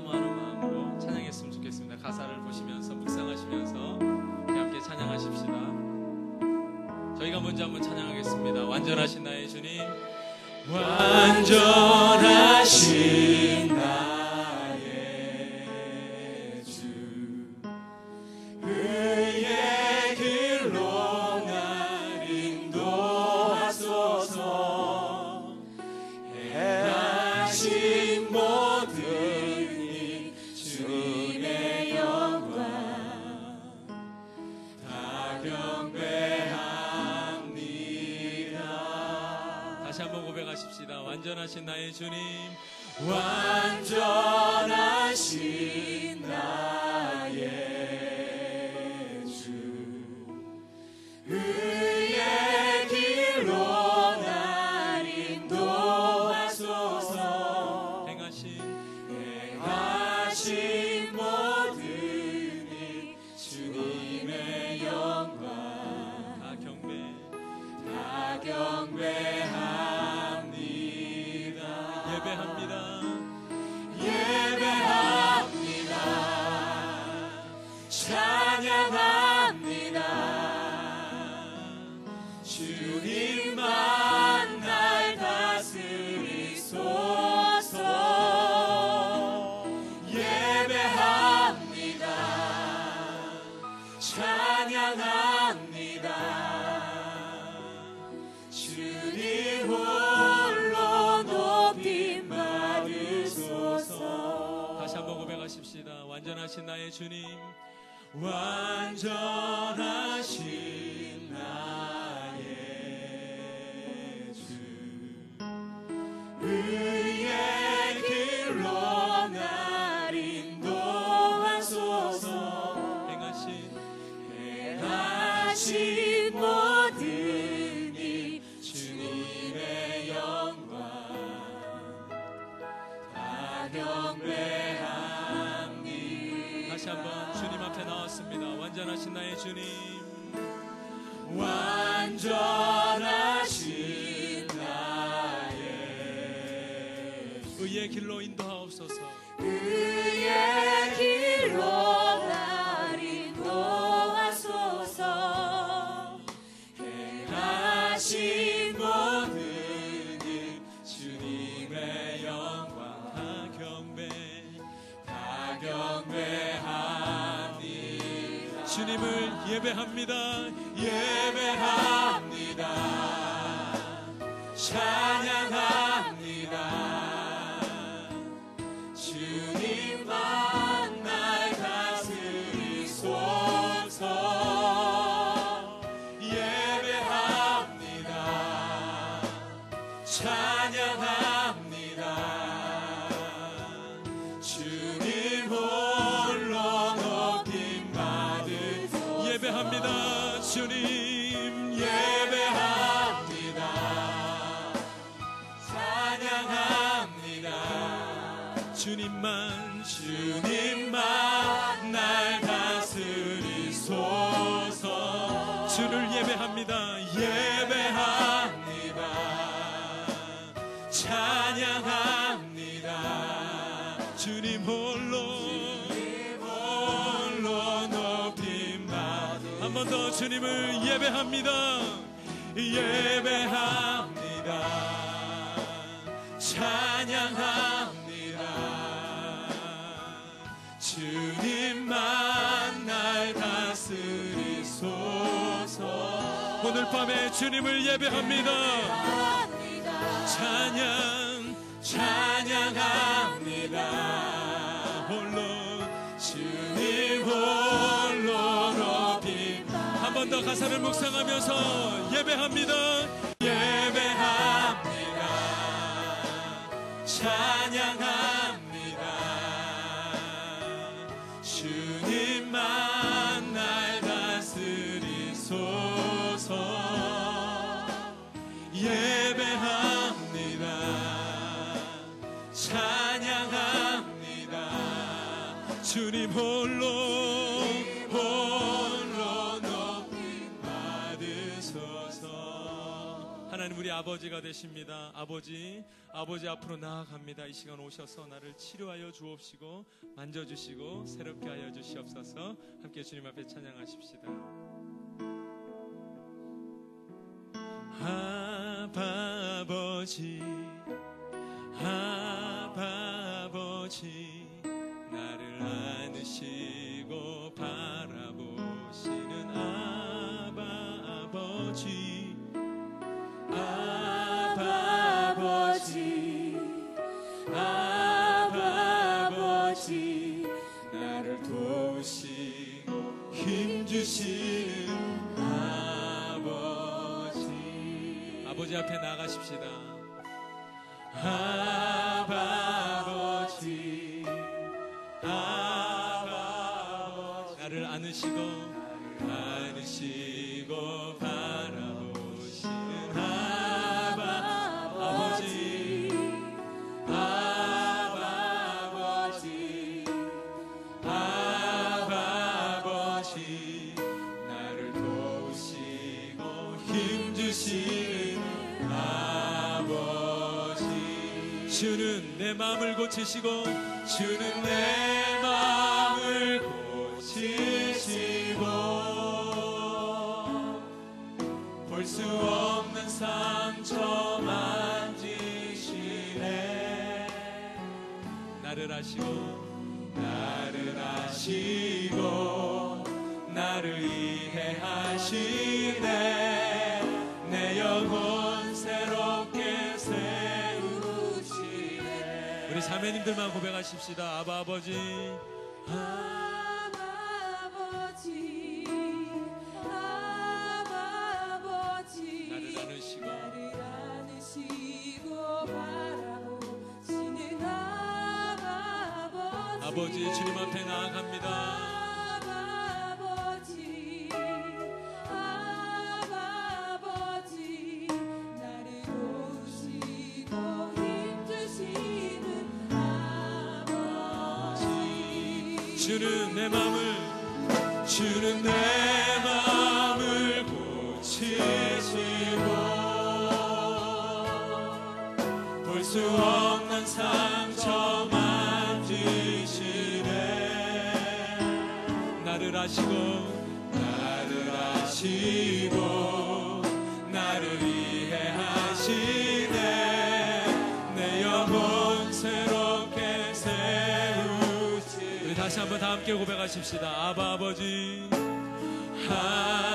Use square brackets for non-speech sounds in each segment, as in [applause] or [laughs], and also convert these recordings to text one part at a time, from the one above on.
사모하는 마음으로 찬양했으면 좋겠습니다. 가사를 보시면서 묵상하시면서 함께 찬양하십시다. 저희가 먼저 한번 찬양하겠습니다. 완전하신 나의 주님. 완전하신 주님 홀로 주님 홀로 높임 받으 한번 더 주님을 예배합니다. 예배합니다. 찬양합니다. 주님만 날 다스리소서. 오늘 밤에 주님을 예배합니다. 찬양 찬양합니다. 번 더 가사를 묵상하면서 예배합니다. 예배합니다. 찬양합니다. 주님만 날 다스리소서. 예배합니다. 찬양합니다. 주님 홀로 우리 아버지가 되십니다. 아버지, 아버지 앞으로 나아갑니다. 이 시간 오셔서 나를 치료하여 주옵시고, 만져주시고, 새롭게 하여 주시옵소서, 함께 주님 앞에 찬양하십시다. 아버지, 아버지, 나를 안으시고 바라보시는 아버지. 주시는 아버지. 아버지 앞에 나가십시다. 아버지 고치시고 주는 내 마음을 고치시고 볼 수 없는 상처 만지시네. 나를 아시고 나를 아시고 나를 이해하시네 자매님들만 고백하십시다. 아바 아버지. 아버지. 아버지. 나를 안으시고. 나를 안으시고 바라보시는 아버지. 아버지 주님 앞에 나아갑니다 내 마음을 주는 내 마음을 고치시고 볼 수 없는 상처 만 지시네. 나를 아시고 함께 고백하십시다. 아바 아버지. 아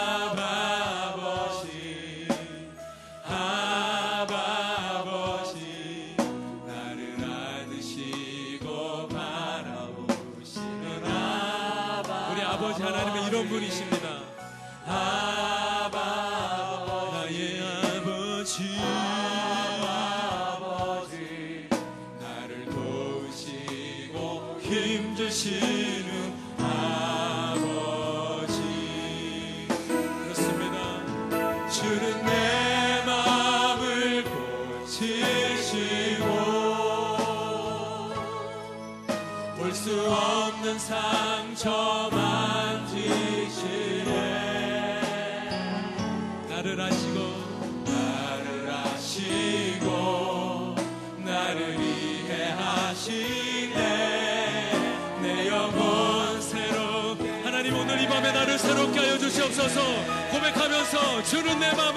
고백하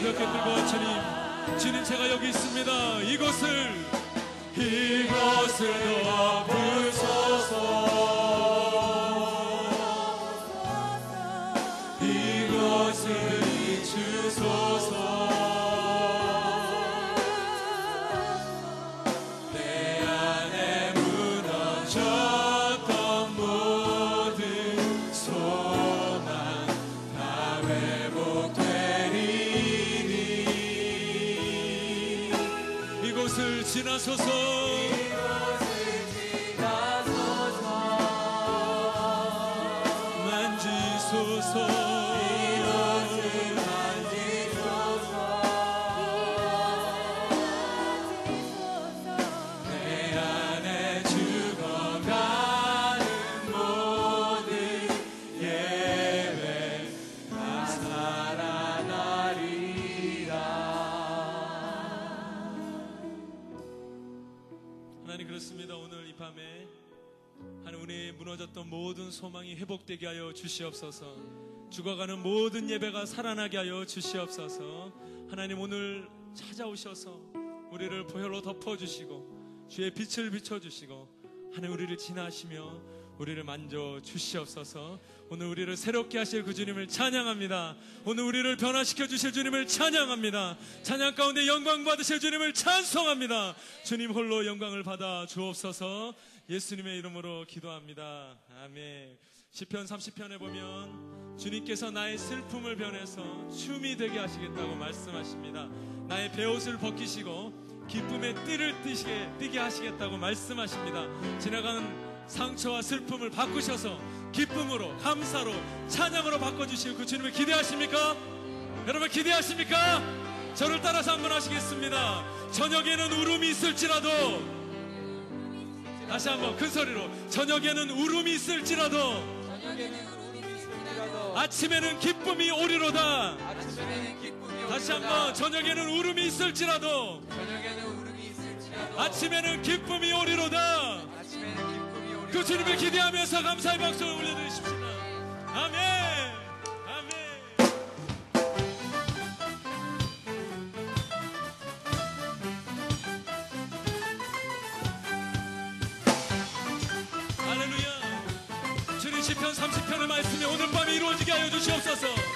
가볍게 들고 주님 주님 제가 여기 있습니다. 이곳을 이곳을 덮으 회복되게 하여 주시옵소서. 죽어가는 모든 예배가 살아나게 하여 주시옵소서. 하나님 오늘 찾아오셔서 우리를 보혈로 덮어주시고 주의 빛을 비춰주시고 하나님 우리를 지나시며 우리를 만져 주시옵소서. 오늘 우리를 새롭게 하실 그 주님을 찬양합니다. 오늘 우리를 변화시켜 주실 주님을 찬양합니다. 찬양 가운데 영광 받으실 주님을 찬송합니다. 주님 홀로 영광을 받아 주옵소서. 예수님의 이름으로 기도합니다. 아멘 시편 30편에 보면 주님께서 나의 슬픔을 변해서 춤이 되게 하시겠다고 말씀하십니다 나의 베옷을 벗기시고 기쁨의 띠를 띠시게, 띠게 하시겠다고 말씀하십니다 지나가는 상처와 슬픔을 바꾸셔서 기쁨으로 감사로 찬양으로 바꿔주실 그 주님을 기대하십니까? 여러분 기대하십니까? 저를 따라서 한번 하시겠습니다 저녁에는 울음이 있을지라도 다시 한번 큰 소리로 저녁에는 울음이 있을지라도 아침에는 기쁨이 오리로다. 다시 한번 저녁에는 울음이 있을지라도. 아침에는 기쁨이 오리로다. 그 주님을 기대하면서 감사의 박수를 올려드리십시다. 아멘 밤에 이루어지게 하여 주시옵소서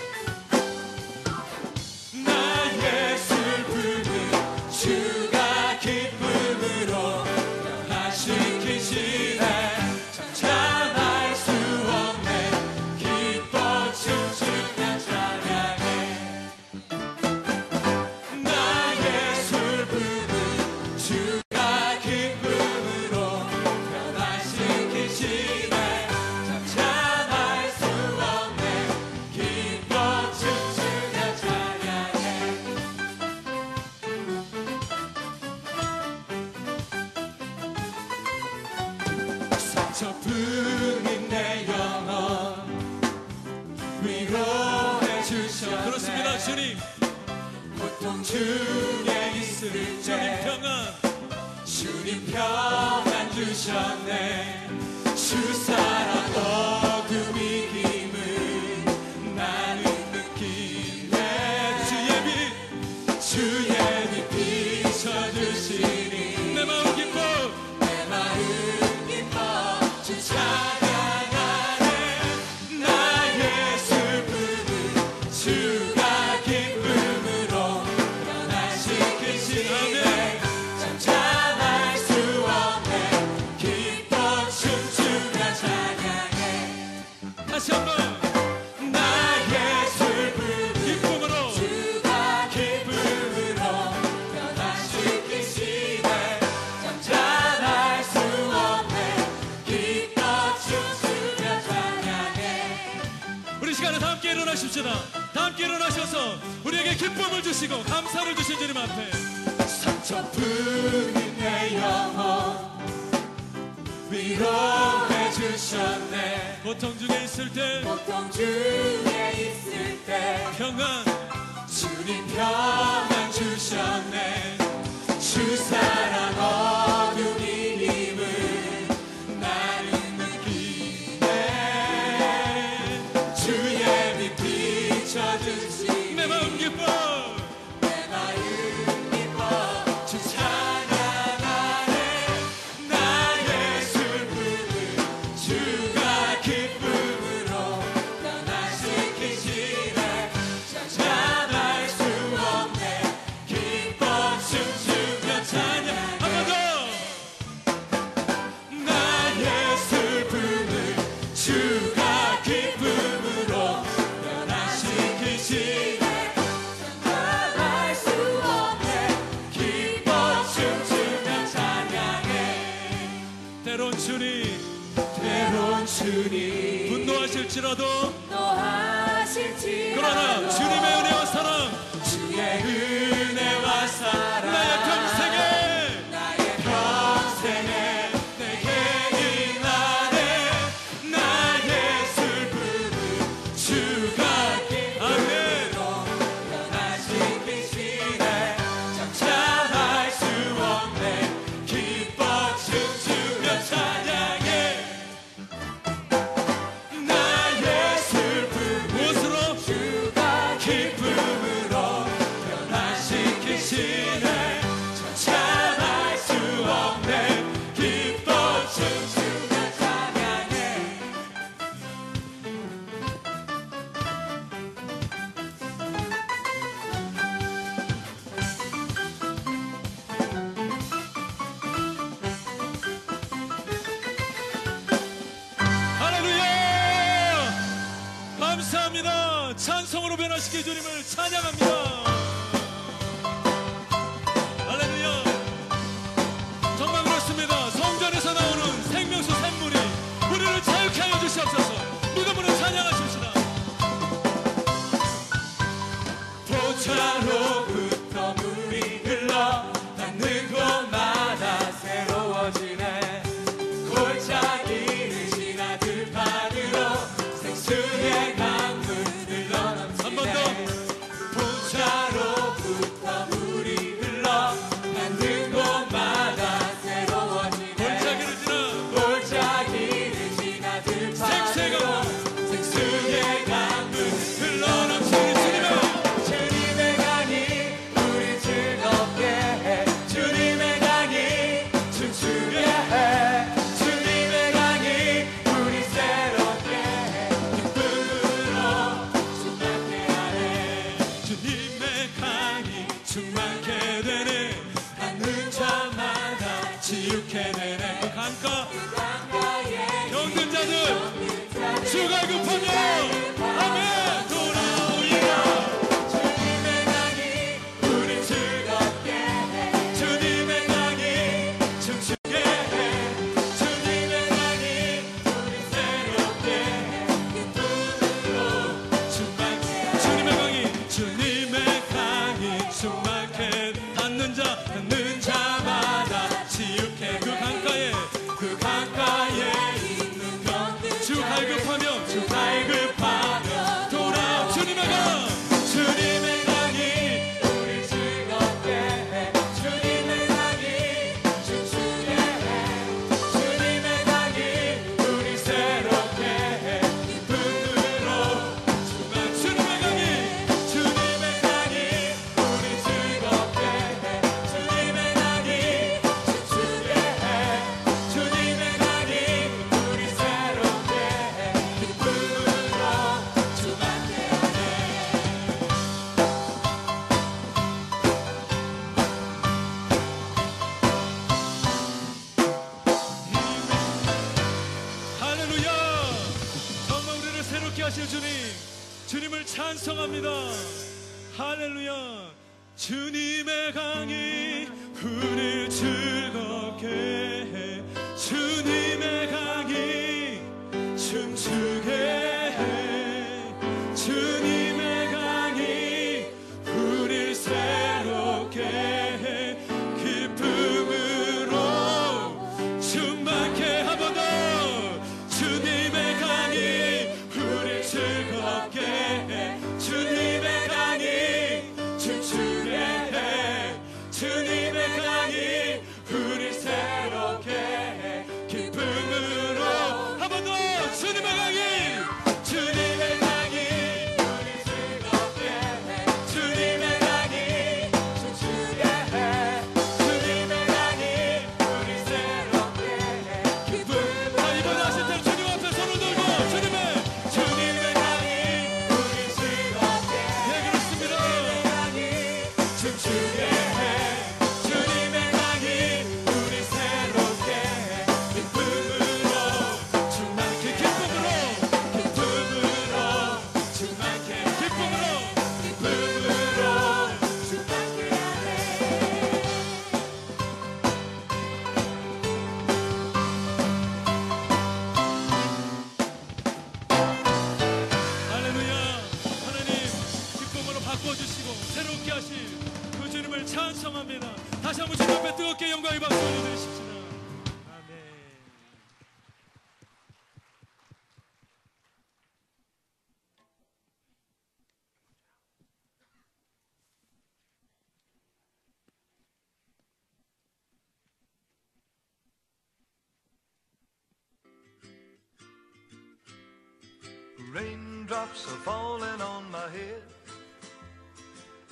청합니다.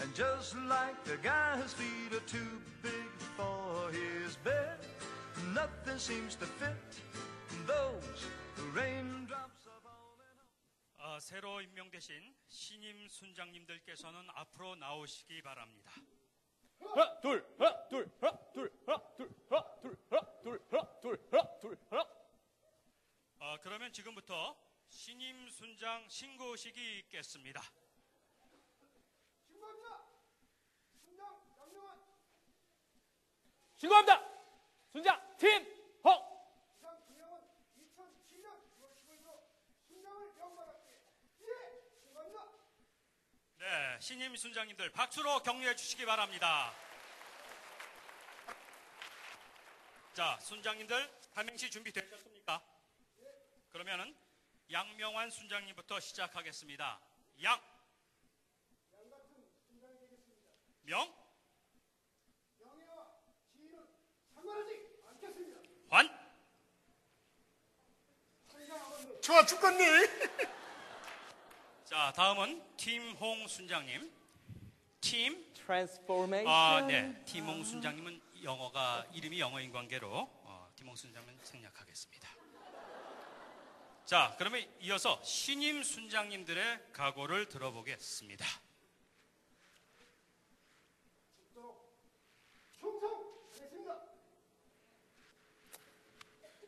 And just like the guy whose feet are too big for his bed, nothing seems to fit those raindrops are falling on. 아, 새로 임명되신 신임 순장님들께서는 앞으로 나오시기 바랍니다. 하나 둘 하나 둘 하나 둘 하나 둘 하나 둘 하나 둘 하나 둘 하나 둘 하나 아, 그러면 지금부터 신임 순장 신고식이 있겠습니다. 신고합니다 순장 팀홍 네, 신임 순장님들 박수로 격려해 주시기 바랍니다. 자, 순장님들 삼행시 준비되셨습니까? 그러면은 양명환 순장님부터 시작하겠습니다. 양. 명. 환. 좋아 죽겠니? [laughs] 자, 다음은 팀홍 순장님. 팀. Transformation 아, 네. 팀홍 순장님은 영어가 이름이 영어인 관계로 어, 팀홍 순장님은 생략하겠습니다. 자, 그러면 이어서 신임 순장님들의 각오를 들어보겠습니다.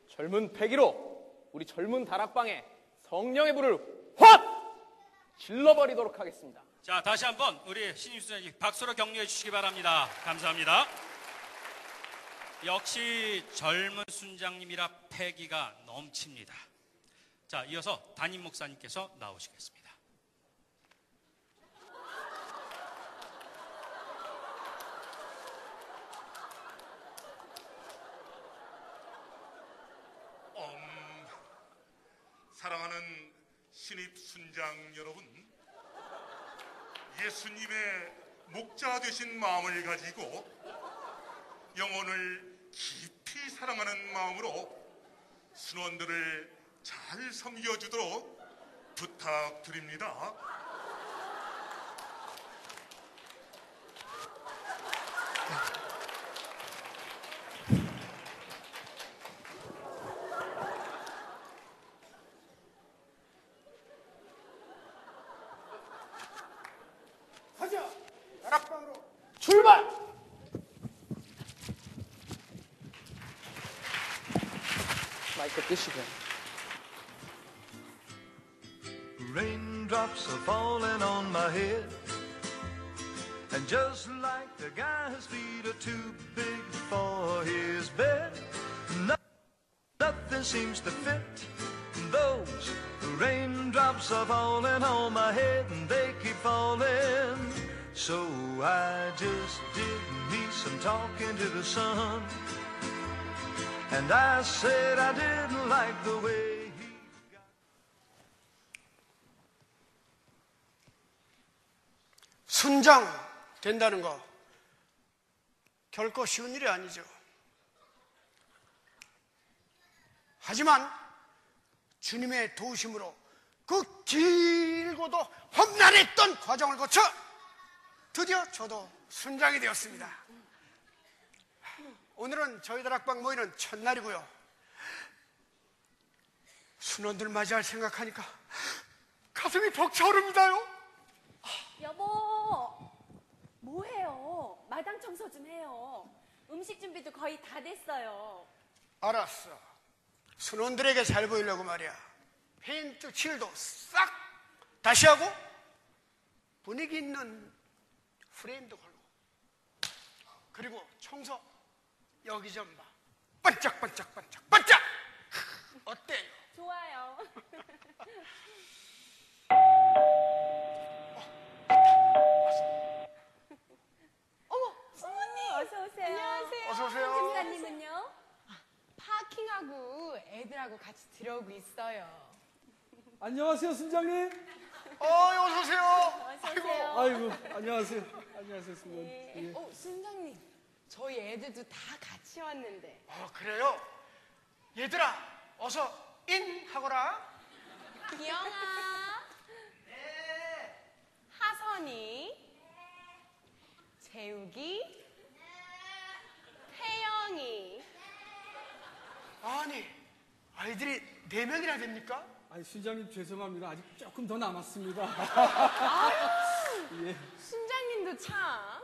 젊은 패기로 우리 젊은 다락방에 성령의 불을 확 질러버리도록 하겠습니다 자, 다시 한번 우리 신임 순장님 박수로 격려해 주시기 바랍니다. 감사합니다. 역시 젊은 순장님이라 패기가 넘칩니다. 자, 이어서 담임 목사님께서 나오시겠습니다. 음, 사랑하는 신입 순장 여러분, 예수님의 목자 되신 마음을 가지고 영혼을 깊이 사랑하는 마음으로 순원들을 잘 섬겨주도록 부탁드립니다. Seems to fit. Those raindrops are falling on my head and they keep falling. So I just did me some talking to the sun. And I said I didn't like the way 순장 된다는 거 결코 쉬운 일이 아니죠. 하지만 주님의 도우심으로 그 길고도 험난했던 과정을 거쳐 드디어 저도 순장이 되었습니다. 오늘은 저희 다락방 모이는 첫날이고요. 순원들 맞이할 생각하니까 가슴이 벅차오릅니다요. 여보, 뭐해요? 마당 청소 좀 해요. 음식 준비도 거의 다 됐어요. 알았어. 순원들에게 잘 보이려고 말이야. 페인트 칠도 싹 다시 하고 분위기 있는 프레임도 걸고 그리고 청소 여기 좀 봐. 반짝반짝 반짝 반짝 어때요? 좋아요. [laughs] 어머, 수모님. 어서 오세요. 안녕하세요. 어서 오세요. 파킹하고 애들하고 같이 들어오고 있어요. 안녕하세요, 순장님. 어, 어서 오세요. 어서 오세요. 아이고, 안녕하세요. 안녕하세요, 순장. 예. 어, 순장님. 저희 애들도 다 같이 왔는데. 어, 그래요? 얘들아, 어서 인 하거라. 기영아. 하선이. 재욱이. 태영이. 아니, 아이들이 네 명이나 됩니까? 아니, 순장님 죄송합니다. 아직 조금 더 남았습니다. [laughs] 예. 순장님도 참.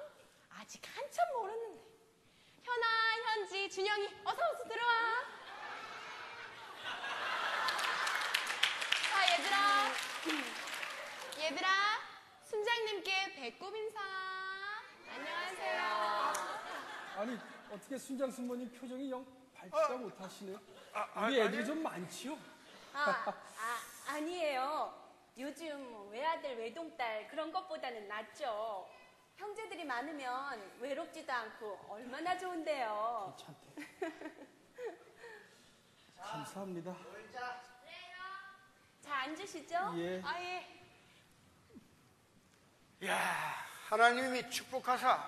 아직 한참 멀었는데. 현아, 현지, 준영이, 어서 어서 들어와. 자, 얘들아. 얘들아, 순장님께 배꼽 인사. 안녕하세요. 아니, 어떻게 순장 순모님 표정이 영 밝지가 못하시네. 아, 우리 아, 애들이 아니. 좀 많지요? 아, 아, 아니에요. 요즘 외아들, 외동딸 그런 것보다는 낫죠. 형제들이 많으면 외롭지도 않고 얼마나 좋은데요. 괜찮대. [laughs] 감사합니다. 자, 앉으시죠. 예. 아, 예. 이야, 하나님이 축복하사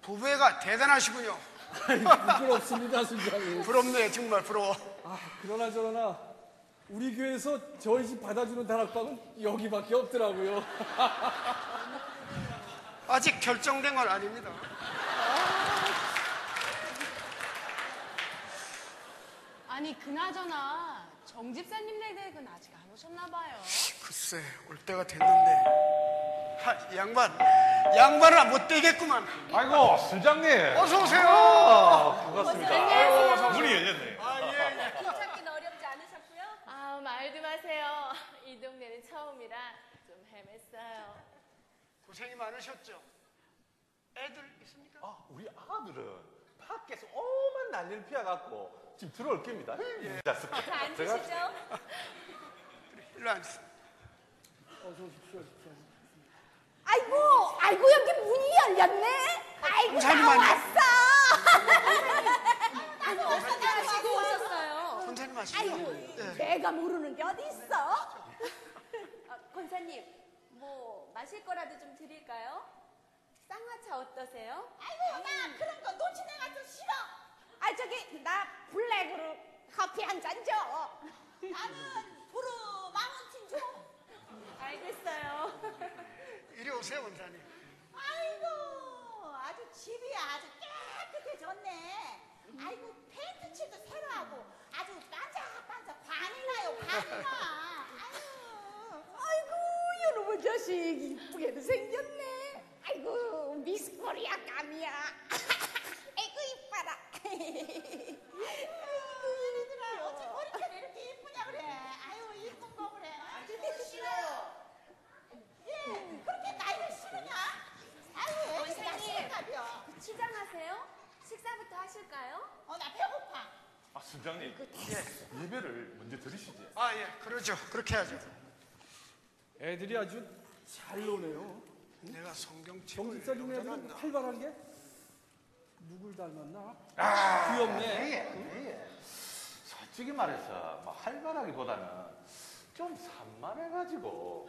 부부애가 대단하시군요. 부끄럽습니다, 순장님. 부럽네, 정말 부러워. 아, 그러나 저러나 우리 교회에서 저희 집 받아주는 다락방은 여기밖에 없더라고요. [laughs] 아직 결정된 건 아닙니다. 아니, 그나저나 정 집사님네 댁은 아직 안 오셨나 봐요. 글쎄, 올 때가 됐는데. 하, 양반, 양반은 못 되겠구만. 아이고 순장님 어서 오세요. 반갑습니다. 문이 열렸네. 아, 예, 예. 길 찾기는 어렵지 않으셨고요. 아, 말도 마세요. 이 동네는 처음이라 좀 헤맸어요. 고생이 많으셨죠? 애들 있습니까? 아, 우리 아들은 밖에서 오만 난리를 피워갖고 지금 들어올 겁니다. 자, 앉으시죠. 일로 앉으세요. 어서 오십시오. 아이고, 아이고 여기 문이 열렸네. 아이고 공사님 나 아니야? 왔어. 아이고 어서 나가시고 오셨어요. 선생님 하시죠. 네. 내가 모르는 게 어디 있어? 아, 권사님, 뭐 마실 거라도 좀 드릴까요? 쌍화차 어떠세요? 아이고 나 그런 거 놓치는 아주 싫어. 아 저기 나 블랙으로 커피 한 잔 줘. 나는 부르 마운틴 줘. 알겠어요. 이리 오세요, 원사님. 아이고 아주 집이 아주 깨끗해졌네. 아이고 페인트 칠도 새로 하고 아주 반짝반짝 관이 나요 관이 나. 아유. 아이고 여러분 자식 이쁘게도 생겼네. 아이고 미스 코리아 감이야. [laughs] 아이고 이뻐라. 시장하세요? 식사부터 하실까요? 어, 나 배고파. 아, 순장님. 예, 예배를 먼저 드리시지. 아, 예, 그러죠. 그렇게 해야죠. 애들이 아주 잘 노네요. 내가 성경 정직사님 애들은 활발한 게 누굴 닮았나? 아, 귀엽네. 예, 예. 솔직히 말해서 뭐 활발하기보다는 좀 산만해가지고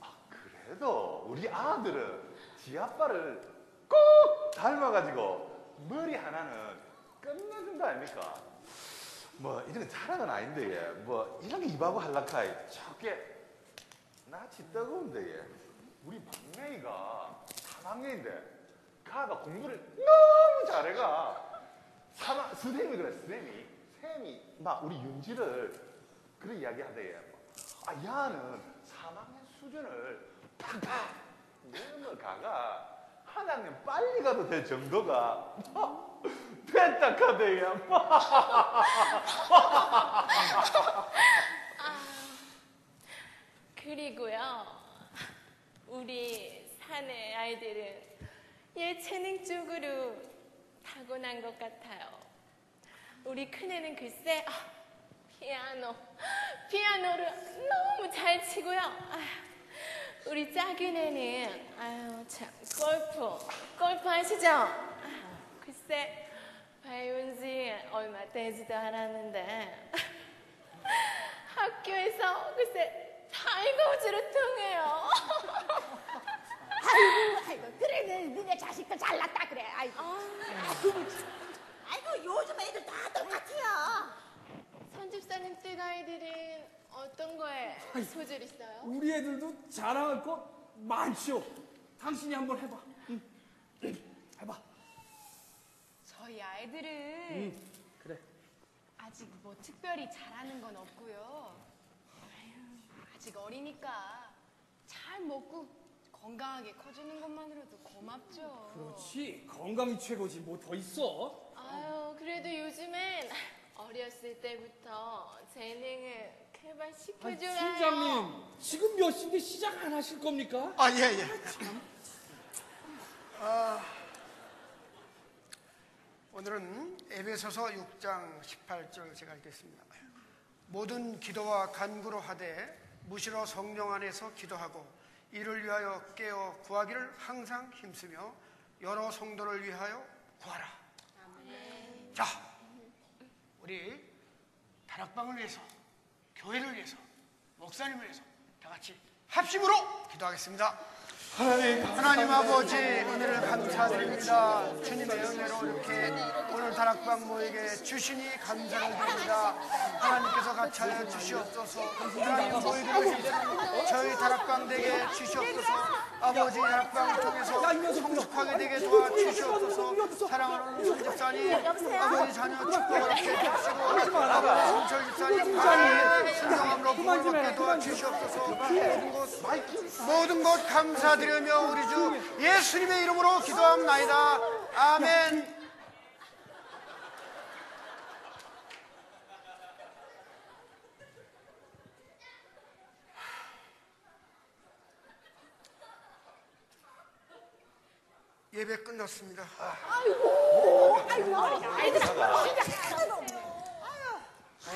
아, 그래도 우리 아들은 지 아빠를 꼭 닮아가지고 머리 하나는 끝내준 거 아닙니까? 뭐 이런 건 자랑은 아닌데 예. 뭐 이런 게 입하고 할라카이 저게 낯이 뜨거운데 예. 우리 막내이가 3학년인데 가가 공부를 너무 잘해가 사마, 스쌤이 그래 스쌤이 쌤이 막 우리 윤지를 그런 이야기 하대 아 야는 3학년 수준을 팍팍 넘어가가 한 학년 빨리 가도 될 정도가 [laughs] 됐다 카대 야 [laughs] 그리고요, 우리 사내 아이들은 예체능 쪽으로 타고난 것 같아요. 우리 큰애는 글쎄, 아, 피아노, 피아노를 너무 잘 치고요. 아휴, 우리 애는, 아유, 참, 골프, 골프? 아휴, 글쎄, 배운 지 얼마 되지도 않았는데, [laughs] 학교에서 글쎄 타이거우즈를 통해요. 아이고, 아이고, 그래, 너, 너네 자식들 잘났다, 그래. 아이고. 아이고, 아이고, 요즘 애들 다 똑같아요. 선집사님 댁 아이들은 어떤 거에 소질 있어요? 우리 애들도 자랑할 거 많죠. 당신이 한번 해봐. 응. 해봐. 저희 아이들은 응. 그래. 아직 뭐 특별히 잘하는 건 없고요. 아유, 아직 어리니까 잘 먹고 건강하게 커지는 것만으로도 고맙죠. 그렇지. 건강이 최고지. 뭐 더 있어? 아유, 그래도 요즘엔 어렸을 때부터 재능을 아니, 개발시켜줘요. 팀장님, 지금 몇 시인데 시작 안 하실 겁니까? 아, 예, 예. 아, 오늘은 에베소서 6장 18절 제가 읽겠습니다. 모든 기도와 간구로 하되 무시로 성령 안에서 기도하고 이를 위하여 깨어 구하기를 항상 힘쓰며 여러 성도를 위하여 구하라. 자, 우리 다락방을 위해서, 교회를 위해서, 목사님을 위해서 다 같이 합심으로 기도하겠습니다. 하나님 아버지 오늘을 감사드립니다. 주님의 은혜로 이렇게 오늘 다락방 모에게 주시니 감사를 드립니다. 하나님께서 같이 하여 주시옵소서. 하나님 모이들을 저희 다락방 되게 주시옵소서. 아버지 다락방을 통해서 성숙하게 되게 도와주시옵소서. 사랑하는 손 집사님 아버지 자녀 축복을 얻게 해주시고 아버지 손철 집사님 순종함으로 복을 받게 도와주시옵소서. 모든 것 모든 것 감사드 리며 우리 주 예수님의 이름으로 기도합나이다. 아멘. 예배 끝났습니다.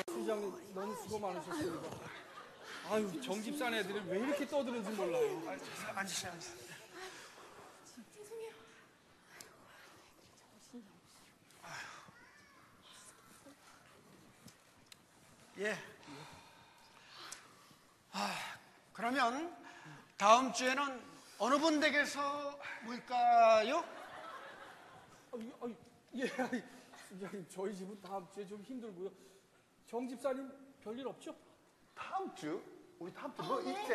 팀장님, 너무 수고 많으셨습니다. 아유, 정집산 애들이 왜 이렇게 떠드는지 몰라요. 앉으세요, 앉으세요. 예. 아, 그러면 다음 주에는 어느 분 댁에서 모일까요? 아유, 아유, 예, 아유, 팀장님, 저희 집은 다음 주에 좀 힘들고요. 정 집사님 별일 없죠? 다음 주? 우리 다음 주뭐 있지?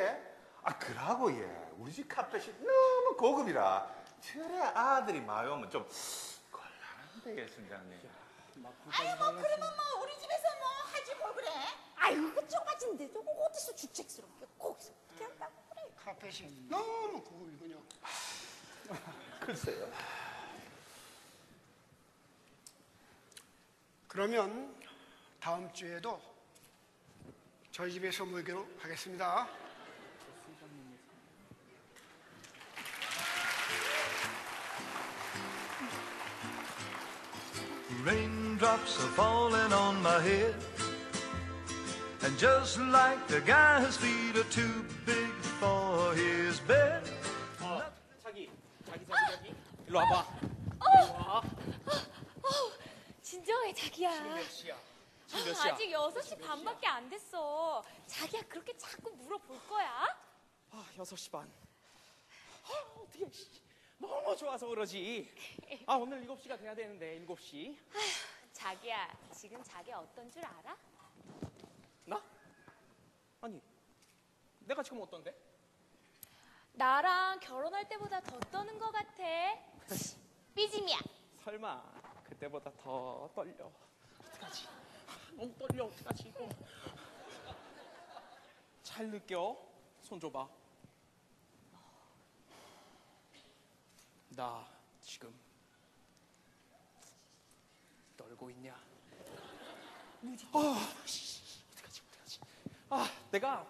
아 그러고 예 우리 집 카펫이 너무 고급이라 철에 아들이 오면 좀 곤란한데 예 순장님 아유, 뭐, 그러면 뭐, 우리 집에서 뭐 하지 뭘 그래? 아이고, 그 좁아진데 도 어디서 주책스럽게 거기서 어떻게 한다고 그래? 카펫이 너무 고급이군요. 글쎄요 그러면 다음 주에도 저희 집에서 모이기로 하겠습니다. Raindrops raindrops are falling on my head. And just like the guy whose feet are too big for his bed. 자기, 자기, 자기, 자기. 일로 와봐. 진정해, 자기야. 몇 시야? 지금 몇 아, 시야? 아직 6시 반밖에 안 됐어. 자기야, 그렇게 자꾸 물어볼 거야? 아, 6시 반. 아, 어떻게, 씨. 너무 좋아서 그러지. 아, 오늘 7시가 돼야 되는데, 7시. 자기야, 지금 자기 어떤 줄 알아? 나? 아니, 내가 지금 어떤데? 나랑 결혼할 때보다 더 떠는 것 같아. [laughs] 삐짐이야. 설마, 그때보다 더 떨려. 어떡하지? 아, 너무 떨려, 어떡하지, 이거. 잘 느껴. 손 줘봐. 나 지금 떨고 있냐? 아, 씨, 어떡하지, 어떡하지? 아, 내가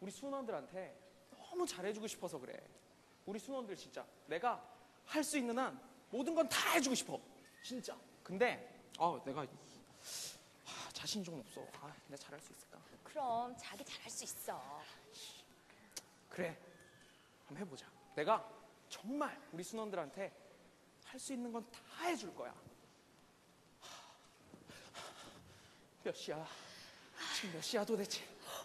우리 순원들한테 너무 잘해주고 싶어서 그래. 우리 순원들 진짜 내가 할 수 있는 한 모든 건 다 해주고 싶어. 진짜. 근데 아, 내가 아, 자신이 좀 없어. 아, 내가 잘할 수 있을까? 그럼 자기 잘할 수 있어. 그래. 한번 해보자. 내가 정말 우리 순원들한테 할 수 있는 건 다 해줄 거야. 몇 시야? 지금 몇 시야 도대체?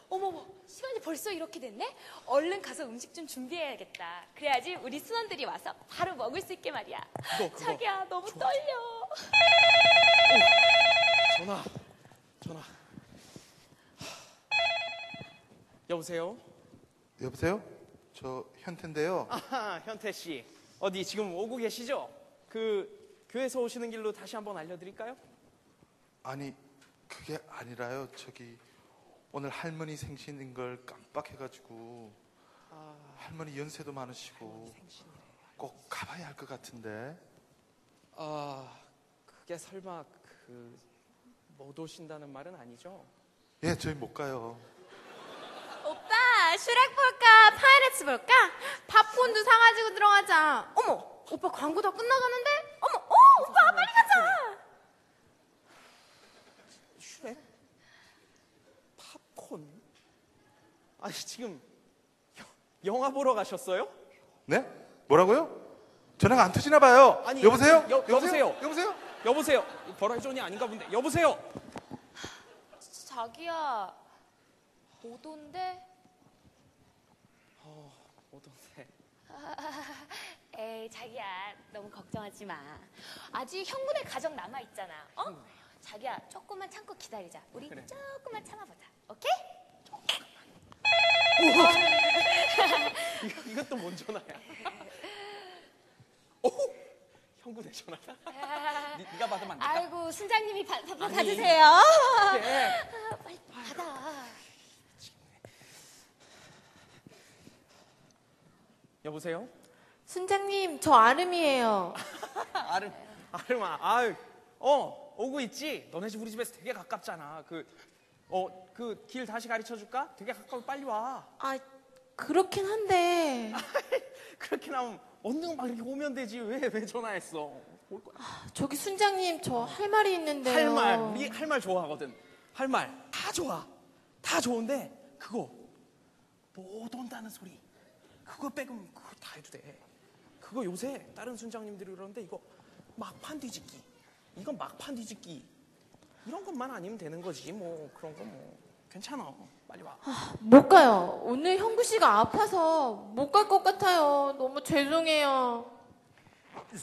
어머머, 시간이 벌써 이렇게 됐네? 얼른 가서 음식 좀 준비해야겠다. 그래야지 우리 순원들이 와서 바로 먹을 수 있게 말이야. 그거, 그거. 자기야, 너무 좋아. 떨려. 전화. 전화. 여보세요? 여보세요? 저 현태인데요. 아하, 현태 씨. 어디 지금 오고 계시죠? 그 교회에서 오시는 길로 다시 한번 알려드릴까요? 아니 그게 아니라요. 저기 오늘 할머니 생신인 걸 깜빡해가지고 할머니 연세도 많으시고 꼭 가봐야 할 것 같은데. 아, 그게 설마 그 못 오신다는 말은 아니죠? 예, 저희 못 가요. 오빠, 슈렉 볼까? Pirates 볼까? 팝콘도 사가지고 들어가자. 어머, 오빠 광고 다 끝나가는데? 어머, 어, 오빠 빨리 가자. 슈렉? 팝콘? 아니 지금 여- 영화 보러 가셨어요? 네? 뭐라고요? 전화가 안 터지나 봐요. 아니, 여보세요? 여- 여보세요? 여보세요? 여보세요? 버라이존이 아닌가 본데 여보세요? 자기야, 못 온대? 어, 오던데 [laughs] 에이, 자기야, 너무 걱정하지 마. 아직 형군의 가정 남아 있잖아. 어? 자기야, 조금만 참고 기다리자. 우리 그래. 조금만 참아보자. 오케이? [laughs] 이거, 이것도 뭔 전화야? 오! [laughs] 전화다? [laughs] 니, 네가 받으면 안 될까? 아이고, 순장님이 받, 받, 아니. 받으세요. 아, 빨리 받아. 여보세요? 순장님, 저 아름이에요. [laughs] 아름, 아름아, 아유, 어, 오고 있지? 너네 집 우리 집에서 되게 가깝잖아. 그, 어, 그 길 다시 가르쳐 줄까? 되게 가까워, 빨리 와. 아, 그렇긴 한데. [laughs] 그렇게 나오면 언능 막 이렇게 오면 되지. 왜, 왜 전화했어? 올 거야. 저기 순장님, 저 할 말이 있는데요. 할 말, 우리 할 말 좋아하거든. 할 말 다 좋아. 다 좋은데 그거 못 온다는 소리. 그거 빼고는 그거 다 해도 돼. 그거 요새 다른 순장님들이 그러는데 이거 막판 뒤집기. 이건 막판 뒤집기. 이런 것만 아니면 되는 거지. 뭐 그런 거 뭐 괜찮아. 빨리 와. 못 가요. 오늘 형구 씨가 아파서 못 갈 것 같아요. 너무 죄송해요.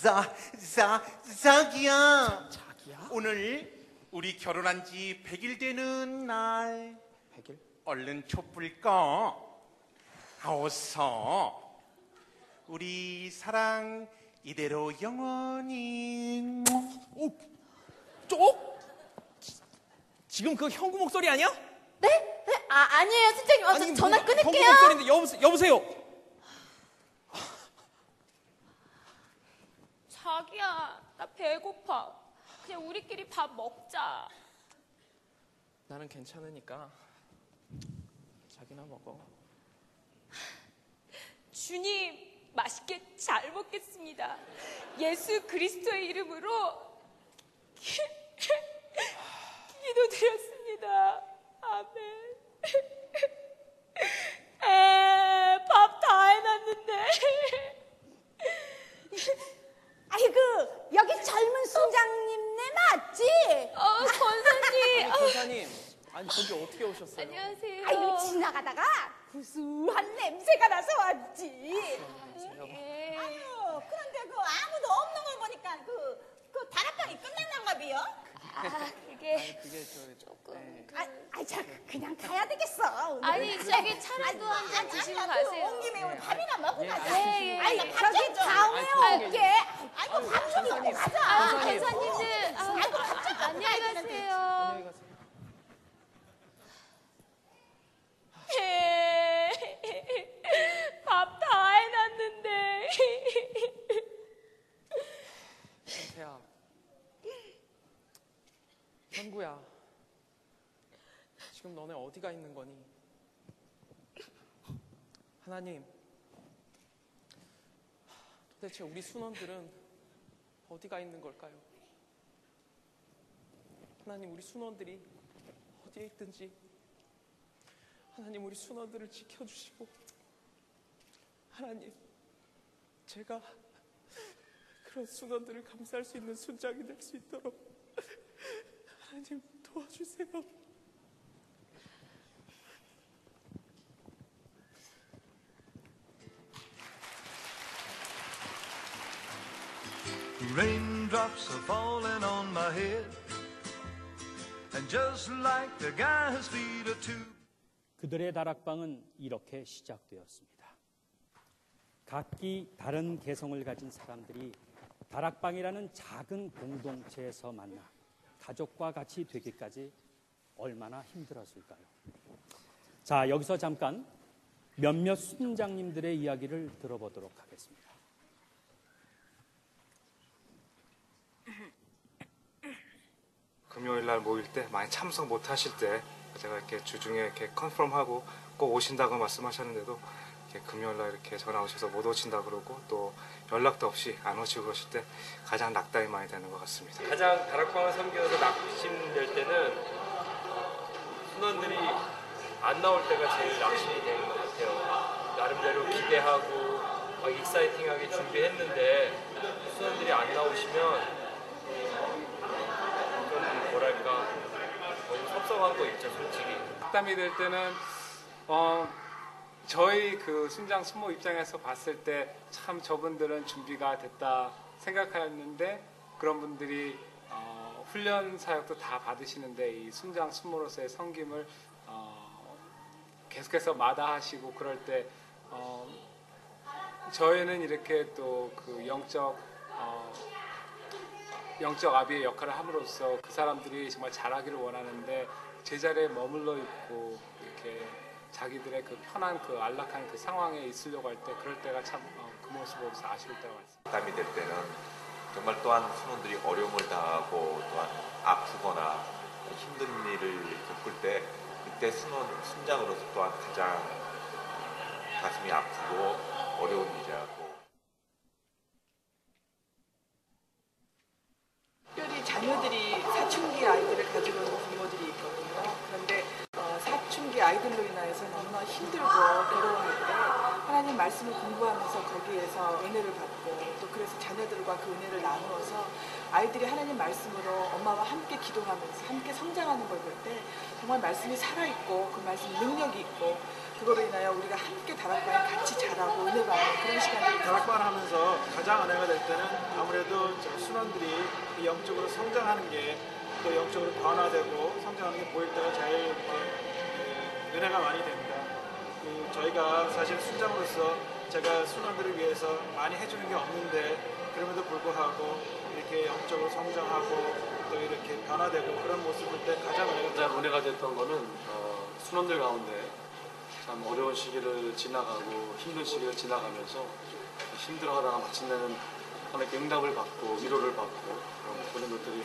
자, 자, 자기야. 자기야? 오늘 우리 결혼한 지 100일 되는 날. 100일? 얼른 촛불 꺼. 아, 어서. 우리 사랑 이대로 영원히. 오, 쪽? 지금 그 형구 목소리 아니야? 네? 네? 아, 아니에요, 순장님. 어, 저 전화 뭐, 끊을게요. 목소리인데 여보세요. 여보세요. 자기야, 나 배고파. 그냥 우리끼리 밥 먹자. 나는 괜찮으니까 자기나 먹어. 주님, 맛있게 잘 먹겠습니다. 예수 그리스도의 이름으로. [laughs] 아멘. [laughs] 에, 밥 다 해놨는데. [laughs] 아이고, 그, 여기 젊은 순장님네 맞지? 어, 어 권사님. [laughs] 아니, 어. 선생님. 아니, 거기 어떻게 오셨어요? 안녕하세요. 아이고, 지나가다가 구수한 냄새가 나서 왔지. 아, 예. 아유, 그런데 그 아무도 없는 걸 보니까 그, 그 다락방이 끝났나 봐요? 아, 그게 그게 저 조금. 아, 아, 자, 그냥 가야 되겠어. 아니, 저기 차라도 아니, 한잔 드시고 아니, 가세요. 온 김에 우리 밥이나 먹고 예, 가자. 예, 예, 아니, 예. 저기 다음에 아니, 올게. 아이고, 밥 좀 먹고 가자. 아, 선생님. 간사님들. 아, 밥좀 안녕히 가세요. 안녕히 가세요. 밥 다 해놨는데. 태야. 현구야. 지금 너네 어디가 있는 거니? 하나님. 도대체 우리 순원들은 어디가 있는 걸까요? 하나님 우리 순원들이 어디에 있든지 하나님 우리 순원들을 지켜주시고 하나님 제가 그런 순원들을 감쌀 수 있는 순장이 될 수 있도록 하나님 도와주세요. Raindrops are falling on my head. And just like the guy's feet are too 그들의 다락방은 이렇게 시작되었습니다. 각기 다른 개성을 가진 사람들이 다락방이라는 작은 공동체에서 만나 가족과 같이 되기까지 얼마나 힘들었을까요? 자, 여기서 잠깐 몇몇 순장님들의 이야기를 들어보도록 하겠습니다. 금요일 날 모일 때 많이 참석 못 하실 때 제가 이렇게 주중에 이렇게 컨펌하고 꼭 오신다고 말씀하셨는데도 금요일 날 이렇게 전화 오셔서 못 오신다 그러고 또 연락도 없이 안 오시고 그러실 때 가장 낙담이 많이 되는 것 같습니다. 가장 다락방을 섬기면서 낙심될 때는 순원들이 안 나올 때가 제일 낙심이 되는 것 같아요. 나름대로 기대하고 막 익사이팅하게 준비했는데 순원들이 안 나오시면 좀 뭐랄까 너무 섭섭한 거 있죠 솔직히. 낙담이 될 때는 어, 저희 그 순장 순모 입장에서 봤을 때 참 저분들은 준비가 됐다 생각하였는데 그런 분들이 어, 훈련 사역도 다 받으시는데 이 순장 순모로서의 섬김을 어, 계속해서 마다하시고 그럴 때 어, 저희는 이렇게 또 그 영적 어, 영적 아비의 역할을 함으로써 그 사람들이 정말 잘하기를 원하는데 제자리에 머물러 있고 이렇게 자기들의 그 편한 그 안락한 그 상황에 있으려고 할 때 그럴 때가 참그 모습을 보면서 아쉬울 때가 많습니다. 담이 될 때는 정말 또한 순원들이 어려움을 당하고 또한 아프거나 힘든 일을 겪을 때 그때 순원 순장으로서 또한 가장 가슴이 아프고 어려운 일이라고 특별히 자녀들이 사춘기 아이들을 가지고 있는 부모들이 있거든요. 그런데 어, 사춘기 아이들로 인하여서 너무나 힘들고 괴로워할 때 하나님 말씀을 공부하면서 거기에서 은혜를 받고 또 그래서 자녀들과 그 은혜를 나누어서 아이들이 하나님 말씀으로 엄마와 함께 기도하면서 함께 성장하는 걸 볼 때 정말 말씀이 살아있고 그 말씀이 능력이 있고 그거로 인하여 우리가 함께 다락방에 같이 자라고 은혜 받는 그런 시간들이 다락방을 하면서 가장 은혜가 될 때는 아무래도 저 순원들이 이 영적으로 성장하는 게 또 영적으로 변화되고 성장하는 게 보일 때가 제일 이렇게 그 은혜가 많이 됩니다. 그 저희가 사실 순장으로서 제가 순원들을 위해서 많이 해주는 게 없는데 그럼에도 불구하고 이렇게 영적으로 성장하고 또 이렇게 변화되고 그런 모습을 볼때 가장 은혜가 은혜가 됐던 거는 어, 순원들 가운데 참 어려운 시기를 지나가고 힘든 시기를 지나가면서 힘들어하다가 마침내는 하나님께 응답을 받고 위로를 받고 그런 것들이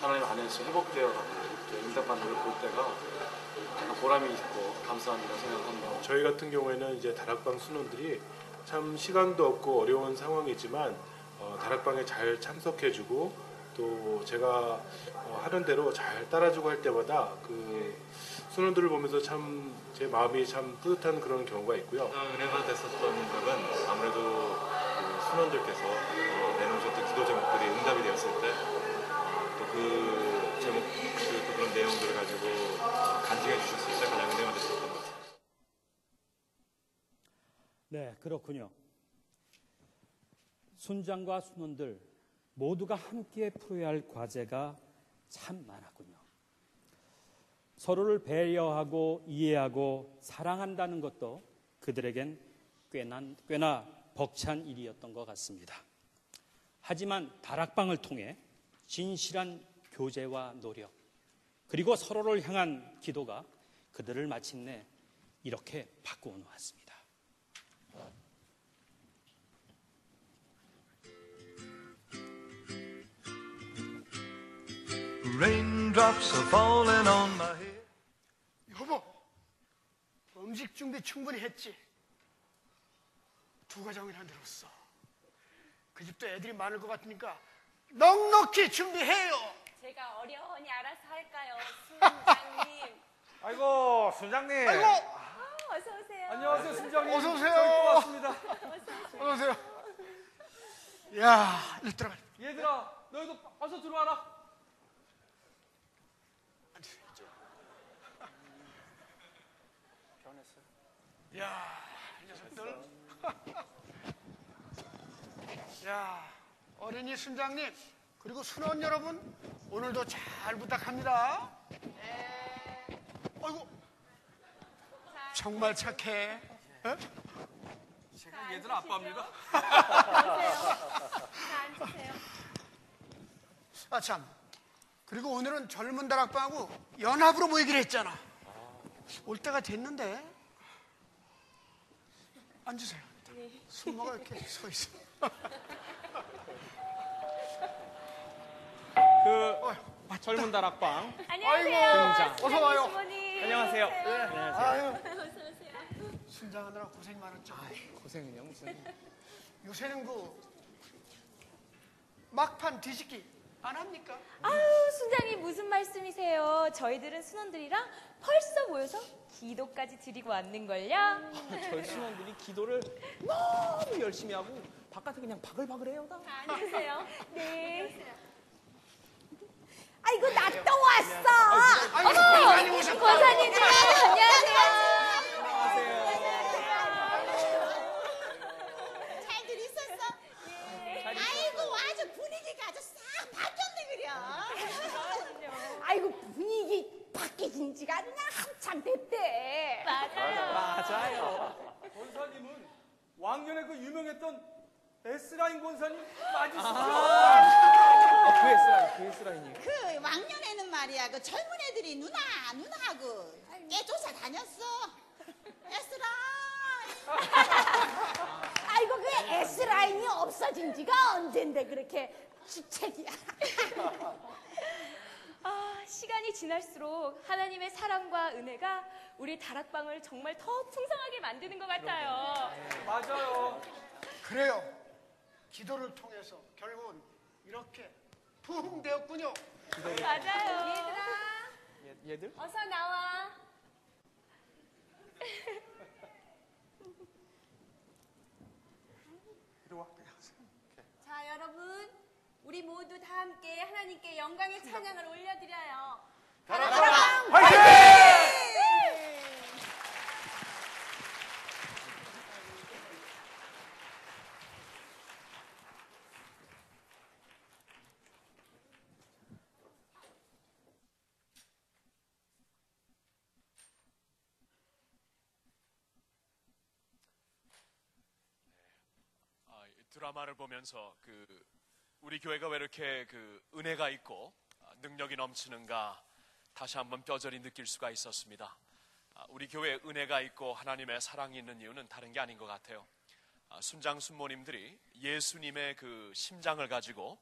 하나님 안에서 회복되어 가고 이렇게 응답받는 걸 볼 때가 약간 보람이 있고 감사합니다 생각합니다. 저희 같은 경우에는 이제 다락방 순원들이 참 시간도 없고 어려운 상황이지만 어, 다락방에 잘 참석해주고 또 제가 어, 하는 대로 잘 따라주고 할 때마다 그 순원들을 보면서 참 제 마음이 참 뿌듯한 그런 경우가 있고요. 은혜가 됐었던 적은 아무래도 그 순원들께서 어, 내놓으셨던 기도 제목들이 응답이 되었을 때또 그 제목 그, 또 그런 내용들을 가지고 어, 간직해 주셨을 때 가장 은혜가 됐었던 것 같아요. 네, 그렇군요. 순장과 순원들 모두가 함께 풀어야 할 과제가 참 많았군요. 서로를 배려하고 이해하고 사랑한다는 것도 그들에겐 꽤나, 꽤나 벅찬 일이었던 것 같습니다. 하지만 다락방을 통해 진실한 교제와 노력, 그리고 서로를 향한 기도가 그들을 마침내 이렇게 바꾸어 놓았습니다. Raindrops are falling on my head. 여보, 음식 준비 충분히 했지? 두 가정이나 늘었어. 그 집도 애들이 많을 것 같으니까 넉넉히 준비해요. 제가 어려우니 알아서 할까요, [laughs] 순장님? 아이고 순장님. 아이고. 아, 어서 오세요. 안녕하세요 순장님. 어서 오세요. 저희 또 왔습니다. 어서 오세요. 야, 일 들어가. 얘들아 너희도 어서 들어와라. 야, 이 녀석들. 야, 어린이 순장님, 그리고 순원 여러분, 오늘도 잘 부탁합니다. 네. 아이고, 정말 착해. 어? 제가 얘들 아빠입니다. 아, 참. 그리고 오늘은 젊은 다락방하고 연합으로 모이기로 했잖아. 올 때가 됐는데. 앉으세요. 순모가 이렇게 서 있어. 그 젊은 다락방 안녕하세요. 등장. 어서 와요. 안녕하세요. 네. 안녕하세요. 아유, 어서 오세요. 순장하느라 고생 많았죠. 고생은요 무슨 [laughs] 요새는 그 막판 뒤집기 안 합니까? 아우, 순장님 무슨 말씀이세요? 저희들은 순원들이랑 벌써 모여서 기도까지 드리고 왔는걸요? 저희 신원들이 기도를 너무 열심히 하고 바깥에 그냥 바글바글해요 다. 앉으세요. [laughs] 네. 아이고, 나 또 왔어! 아이고, 어머! 권사님 오셨다. 권사님, 안녕하세요. 잘들 있었어? 아이고 아주 분위기가 아주 싹 바뀌었네 그려. 아이고, 분위기 바뀌진 지가 한참 됐대. 맞아요. 맞아요. 권사님은 왕년에 그 유명했던 S라인 권사님 맞으시죠? 아, 그 S라인, 그 S라인이에요. 그 왕년에는 말이야 그 젊은 애들이 누나 누나 하고 깨조사 다녔어. 에스라. [laughs] 아이고, 그 S라인이 없어진 지가 언젠데 그렇게 주책이야. 아, 시간이 지날수록 하나님의 사랑과 은혜가 우리 다락방을 정말 더 풍성하게 만드는 것 같아요. 맞아요. 그래요. 기도를 통해서 결국은 이렇게 부흥되었군요. 맞아요. 얘들아, 얘, 얘들? 어서 나와. 자, 여러분, 우리 모두 다 함께 하나님께 영광의 찬양을 올려드려요. 다락방 화이팅! 드라마를 보면서 그 우리 교회가 왜 이렇게 그 은혜가 있고 아, 능력이 넘치는가 다시 한번 뼈저리 느낄 수가 있었습니다. 아, 우리 교회에 은혜가 있고 하나님의 사랑이 있는 이유는 다른 게 아닌 것 같아요. 아, 순장 순모님들이 예수님의 그 심장을 가지고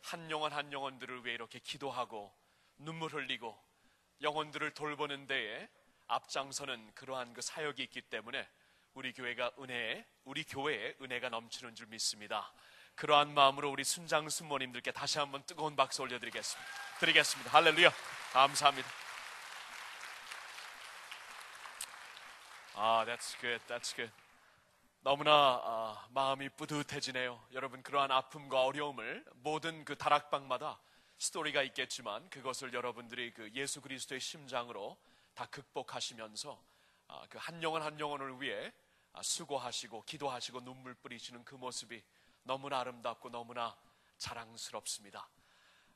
한 영혼 한 영혼들을 위해 이렇게 기도하고 눈물 흘리고 영혼들을 돌보는 데에 앞장서는 그러한 그 사역이 있기 때문에 우리 교회가 은혜에 우리 교회에 은혜가 넘치는 줄 믿습니다. 그러한 마음으로 우리 순장 순모님들께 다시 한번 뜨거운 박수 올려드리겠습니다. 드리겠습니다. 할렐루야. 감사합니다. 아, that's good, that's good. 너무나 아, 마음이 뿌듯해지네요. 여러분 그러한 아픔과 어려움을 모든 그 다락방마다 스토리가 있겠지만 그것을 여러분들이 그 예수 그리스도의 심장으로 다 극복하시면서 아, 그 한 영혼 한 영혼을 위해 아, 수고하시고 기도하시고 눈물 뿌리시는 그 모습이 너무나 아름답고 너무나 자랑스럽습니다.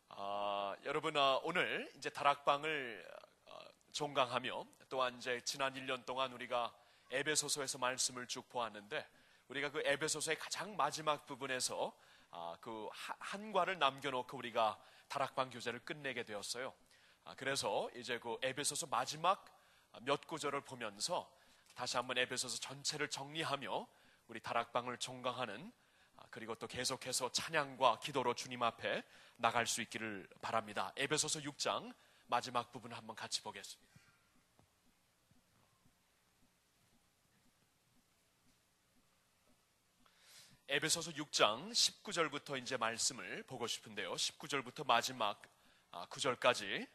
아, 여러분 아, 오늘 이제 다락방을 어, 종강하며 또한 이제 지난 1년 동안 우리가 에베소서에서 말씀을 쭉 보았는데 우리가 그 에베소서의 가장 마지막 부분에서 아, 그 하- 한과를 남겨놓고 우리가 다락방 교제를 끝내게 되었어요. 아, 그래서 이제 그 에베소서 마지막 몇 구절을 보면서 다시 한번 에베소서 전체를 정리하며 우리 다락방을 종강하는 아, 그리고 또 계속해서 찬양과 기도로 주님 앞에 나갈 수 있기를 바랍니다. 에베소서 6장 마지막 부분 한번 같이 보겠습니다. 에베소서 6장 19절부터 이제 말씀을 보고 싶은데요. 19절부터 마지막 9절까지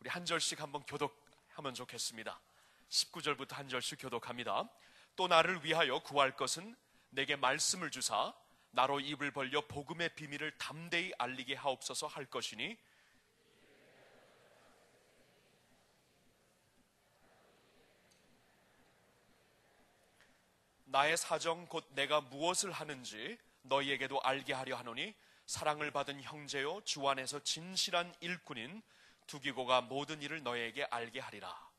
우리 한 절씩 한번 교독 하면 좋겠습니다. 19절부터 한 절씩 교독합니다. 또 나를 위하여 구할 것은 내게 말씀을 주사 나로 입을 벌려 복음의 비밀을 담대히 알리게 하옵소서 할 것이니 나의 사정 곧 내가 무엇을 하는지 너희에게도 알게 하려 하노니 사랑을 받은 형제요 주 안에서 진실한 일꾼인 두기고가 모든 일을 너희에게 알게 하리라.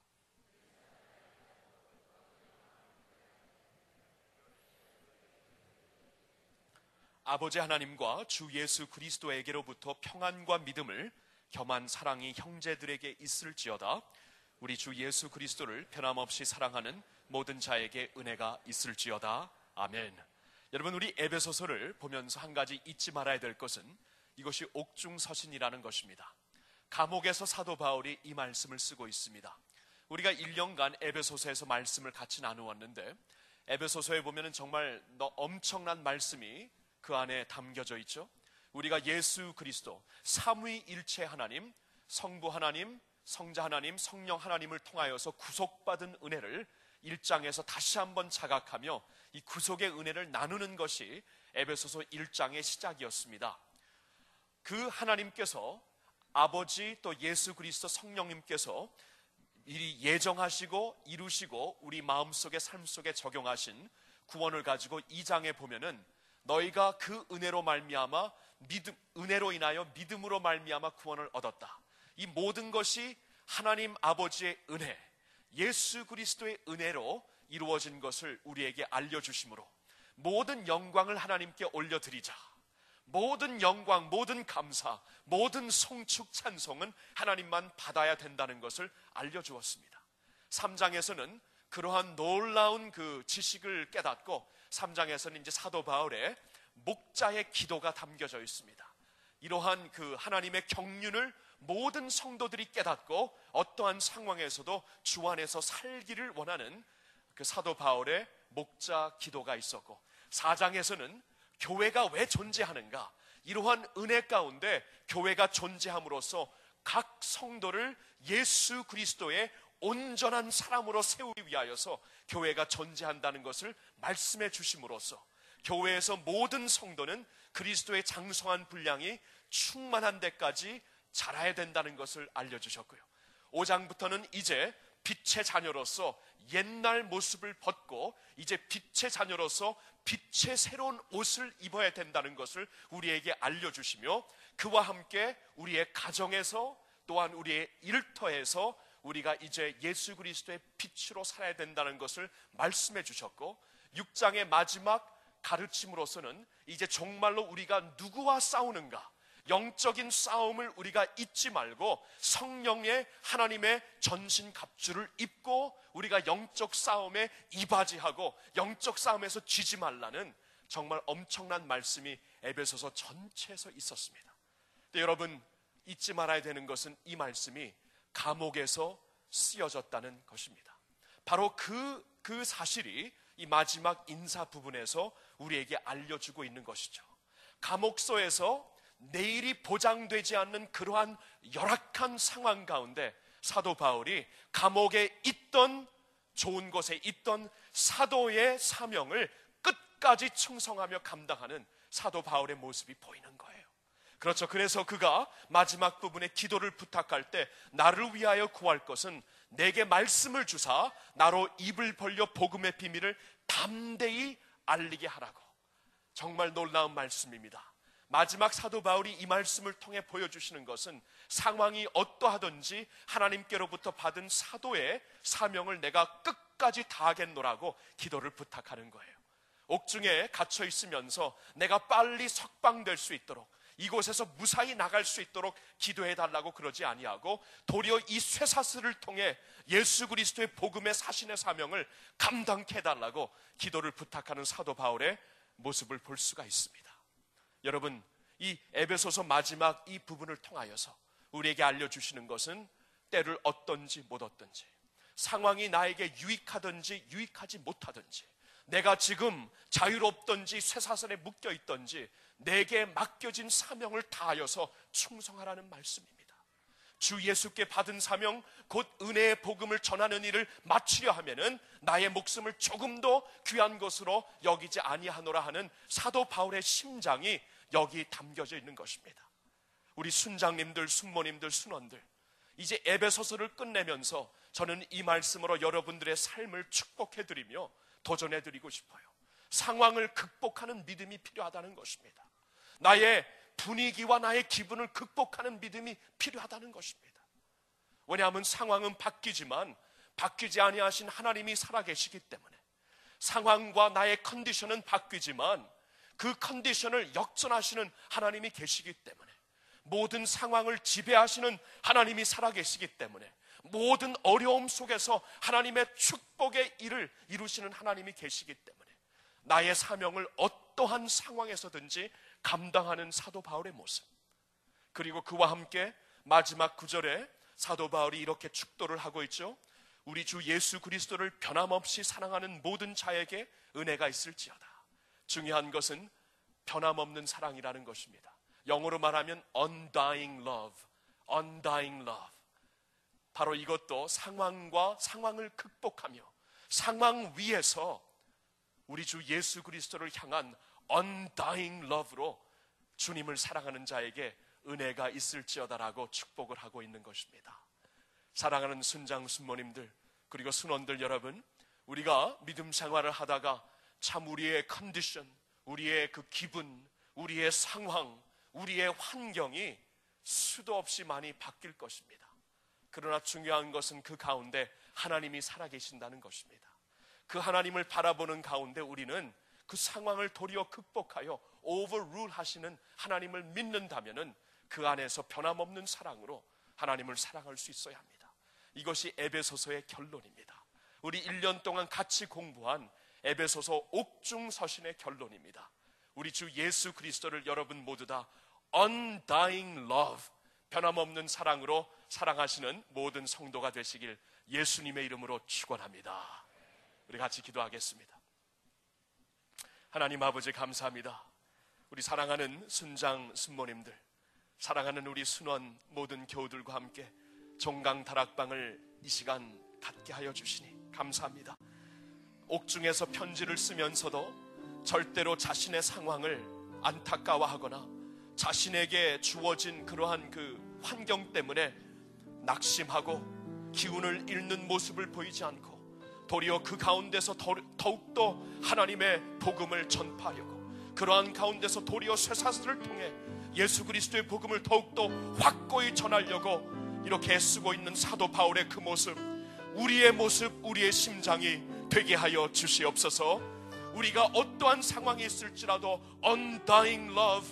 아버지 하나님과 주 예수 그리스도에게로부터 평안과 믿음을 겸한 사랑이 형제들에게 있을지어다. 우리 주 예수 그리스도를 변함없이 사랑하는 모든 자에게 은혜가 있을지어다. 아멘. 여러분 우리 에베소서를 보면서 한 가지 잊지 말아야 될 것은 이것이 옥중 서신이라는 것입니다. 감옥에서 사도 바울이 이 말씀을 쓰고 있습니다. 우리가 1년간 에베소서에서 말씀을 같이 나누었는데 에베소서에 보면은 정말 너 엄청난 말씀이 그 안에 담겨져 있죠. 우리가 예수 그리스도 삼위일체 하나님, 성부 하나님, 성자 하나님, 성령 하나님을 통하여서 구속받은 은혜를 1장에서 다시 한번 자각하며 이 구속의 은혜를 나누는 것이 에베소서 1장의 시작이었습니다. 그 하나님께서 아버지 또 예수 그리스도 성령님께서 미리 예정하시고 이루시고 우리 마음속에 삶 속에 적용하신 구원을 가지고 2장에 보면은 너희가 그 은혜로 말미암아 믿음 은혜로 인하여 믿음으로 말미암아 구원을 얻었다. 이 모든 것이 하나님 아버지의 은혜, 예수 그리스도의 은혜로 이루어진 것을 우리에게 알려 주심으로 모든 영광을 하나님께 올려 드리자. 모든 영광, 모든 감사, 모든 송축 찬송은 하나님만 받아야 된다는 것을 알려 주었습니다. 3장에서는 그러한 놀라운 그 지식을 깨닫고 3장에서는 이제 사도 바울의 목자의 기도가 담겨져 있습니다. 이러한 그 하나님의 경륜을 모든 성도들이 깨닫고 어떠한 상황에서도 주 안에서 살기를 원하는 그 사도 바울의 목자 기도가 있었고 4장에서는 교회가 왜 존재하는가 이러한 은혜 가운데 교회가 존재함으로써 각 성도를 예수 그리스도의 온전한 사람으로 세우기 위하여서 교회가 존재한다는 것을 말씀해 주심으로써 교회에서 모든 성도는 그리스도의 장성한 분량이 충만한 데까지 자라야 된다는 것을 알려주셨고요. 5장부터는 이제 빛의 자녀로서 옛날 모습을 벗고 이제 빛의 자녀로서 빛의 새로운 옷을 입어야 된다는 것을 우리에게 알려주시며 그와 함께 우리의 가정에서 또한 우리의 일터에서 우리가 이제 예수 그리스도의 빛으로 살아야 된다는 것을 말씀해 주셨고 6장의 마지막 가르침으로서는 이제 정말로 우리가 누구와 싸우는가 영적인 싸움을 우리가 잊지 말고 성령의 하나님의 전신 갑주를 입고 우리가 영적 싸움에 이바지하고 영적 싸움에서 지지 말라는 정말 엄청난 말씀이 에베소서 전체에서 있었습니다. 근데 여러분 잊지 말아야 되는 것은 이 말씀이 감옥에서 쓰여졌다는 것입니다. 바로 그, 그 사실이 이 마지막 인사 부분에서 우리에게 알려주고 있는 것이죠. 감옥소에서 내일이 보장되지 않는 그러한 열악한 상황 가운데 사도 바울이 감옥에 있던 좋은 곳에 있던 사도의 사명을 끝까지 충성하며 감당하는 사도 바울의 모습이 보이는 거예요. 그렇죠. 그래서 그가 마지막 부분에 기도를 부탁할 때 나를 위하여 구할 것은 내게 말씀을 주사 나로 입을 벌려 복음의 비밀을 담대히 알리게 하라고. 정말 놀라운 말씀입니다. 마지막 사도 바울이 이 말씀을 통해 보여주시는 것은 상황이 어떠하든지 하나님께로부터 받은 사도의 사명을 내가 끝까지 다하겠노라고 기도를 부탁하는 거예요. 옥중에 갇혀 있으면서 내가 빨리 석방될 수 있도록 이곳에서 무사히 나갈 수 있도록 기도해 달라고 그러지 아니하고 도리어 이 쇠사슬을 통해 예수 그리스도의 복음의 사신의 사명을 감당케 해 달라고 기도를 부탁하는 사도 바울의 모습을 볼 수가 있습니다. 여러분, 이 에베소서 마지막 이 부분을 통하여서 우리에게 알려주시는 것은 때를 얻든지 못 얻든지 상황이 나에게 유익하든지 유익하지 못하든지 내가 지금 자유롭든지 쇠사슬에 묶여 있든지 내게 맡겨진 사명을 다하여서 충성하라는 말씀입니다. 주 예수께 받은 사명 곧 은혜의 복음을 전하는 일을 마치려 하면은 나의 목숨을 조금 더 귀한 것으로 여기지 아니하노라 하는 사도 바울의 심장이 여기 담겨져 있는 것입니다. 우리 순장님들, 순모님들, 순원들 이제 에베소서를 끝내면서 저는 이 말씀으로 여러분들의 삶을 축복해 드리며 도전해 드리고 싶어요. 상황을 극복하는 믿음이 필요하다는 것입니다. 나의 분위기와 나의 기분을 극복하는 믿음이 필요하다는 것입니다. 왜냐하면 상황은 바뀌지만 바뀌지 아니하신 하나님이 살아계시기 때문에 상황과 나의 컨디션은 바뀌지만 그 컨디션을 역전하시는 하나님이 계시기 때문에 모든 상황을 지배하시는 하나님이 살아계시기 때문에 모든 어려움 속에서 하나님의 축복의 일을 이루시는 하나님이 계시기 때문에 나의 사명을 어떠한 상황에서든지 감당하는 사도 바울의 모습. 그리고 그와 함께 마지막 구절에 사도 바울이 이렇게 축도를 하고 있죠. 우리 주 예수 그리스도를 변함없이 사랑하는 모든 자에게 은혜가 있을지어다. 중요한 것은 변함없는 사랑이라는 것입니다. 영어로 말하면 undying love, undying love. 바로 이것도 상황과 상황을 극복하며 상황 위에서 우리 주 예수 그리스도를 향한 undying love로 주님을 사랑하는 자에게 은혜가 있을지어다라고 축복을 하고 있는 것입니다. 사랑하는 순장 순모님들 그리고 순원들 여러분, 우리가 믿음 생활을 하다가 참 우리의 컨디션, 우리의 그 기분, 우리의 상황, 우리의 환경이 수도 없이 많이 바뀔 것입니다. 그러나 중요한 것은 그 가운데 하나님이 살아계신다는 것입니다. 그 하나님을 바라보는 가운데 우리는 그 상황을 도리어 극복하여 오버룰 하시는 하나님을 믿는다면은 그 안에서 변함없는 사랑으로 하나님을 사랑할 수 있어야 합니다. 이것이 에베소서의 결론입니다. 우리 1년 동안 같이 공부한 에베소서 옥중 서신의 결론입니다. 우리 주 예수 그리스도를 여러분 모두 다 undying love 변함없는 사랑으로 사랑하시는 모든 성도가 되시길 예수님의 이름으로 축원합니다. 우리 같이 기도하겠습니다. 하나님 아버지 감사합니다. 우리 사랑하는 순장 순모님들, 사랑하는 우리 순원 모든 교우들과 함께 종강 다락방을 이 시간 갖게 하여 주시니 감사합니다. 옥중에서 편지를 쓰면서도 절대로 자신의 상황을 안타까워하거나 자신에게 주어진 그러한 그 환경 때문에 낙심하고 기운을 잃는 모습을 보이지 않고 도리어 그 가운데서 더욱더 하나님의 복음을 전파하려고 그러한 가운데서 도리어 쇠사슬을 통해 예수 그리스도의 복음을 더욱더 확고히 전하려고 이렇게 애쓰고 있는 사도 바울의 그 모습 우리의 모습 우리의 심장이 되게 하여 주시옵소서 우리가 어떠한 상황이 있을지라도 undying love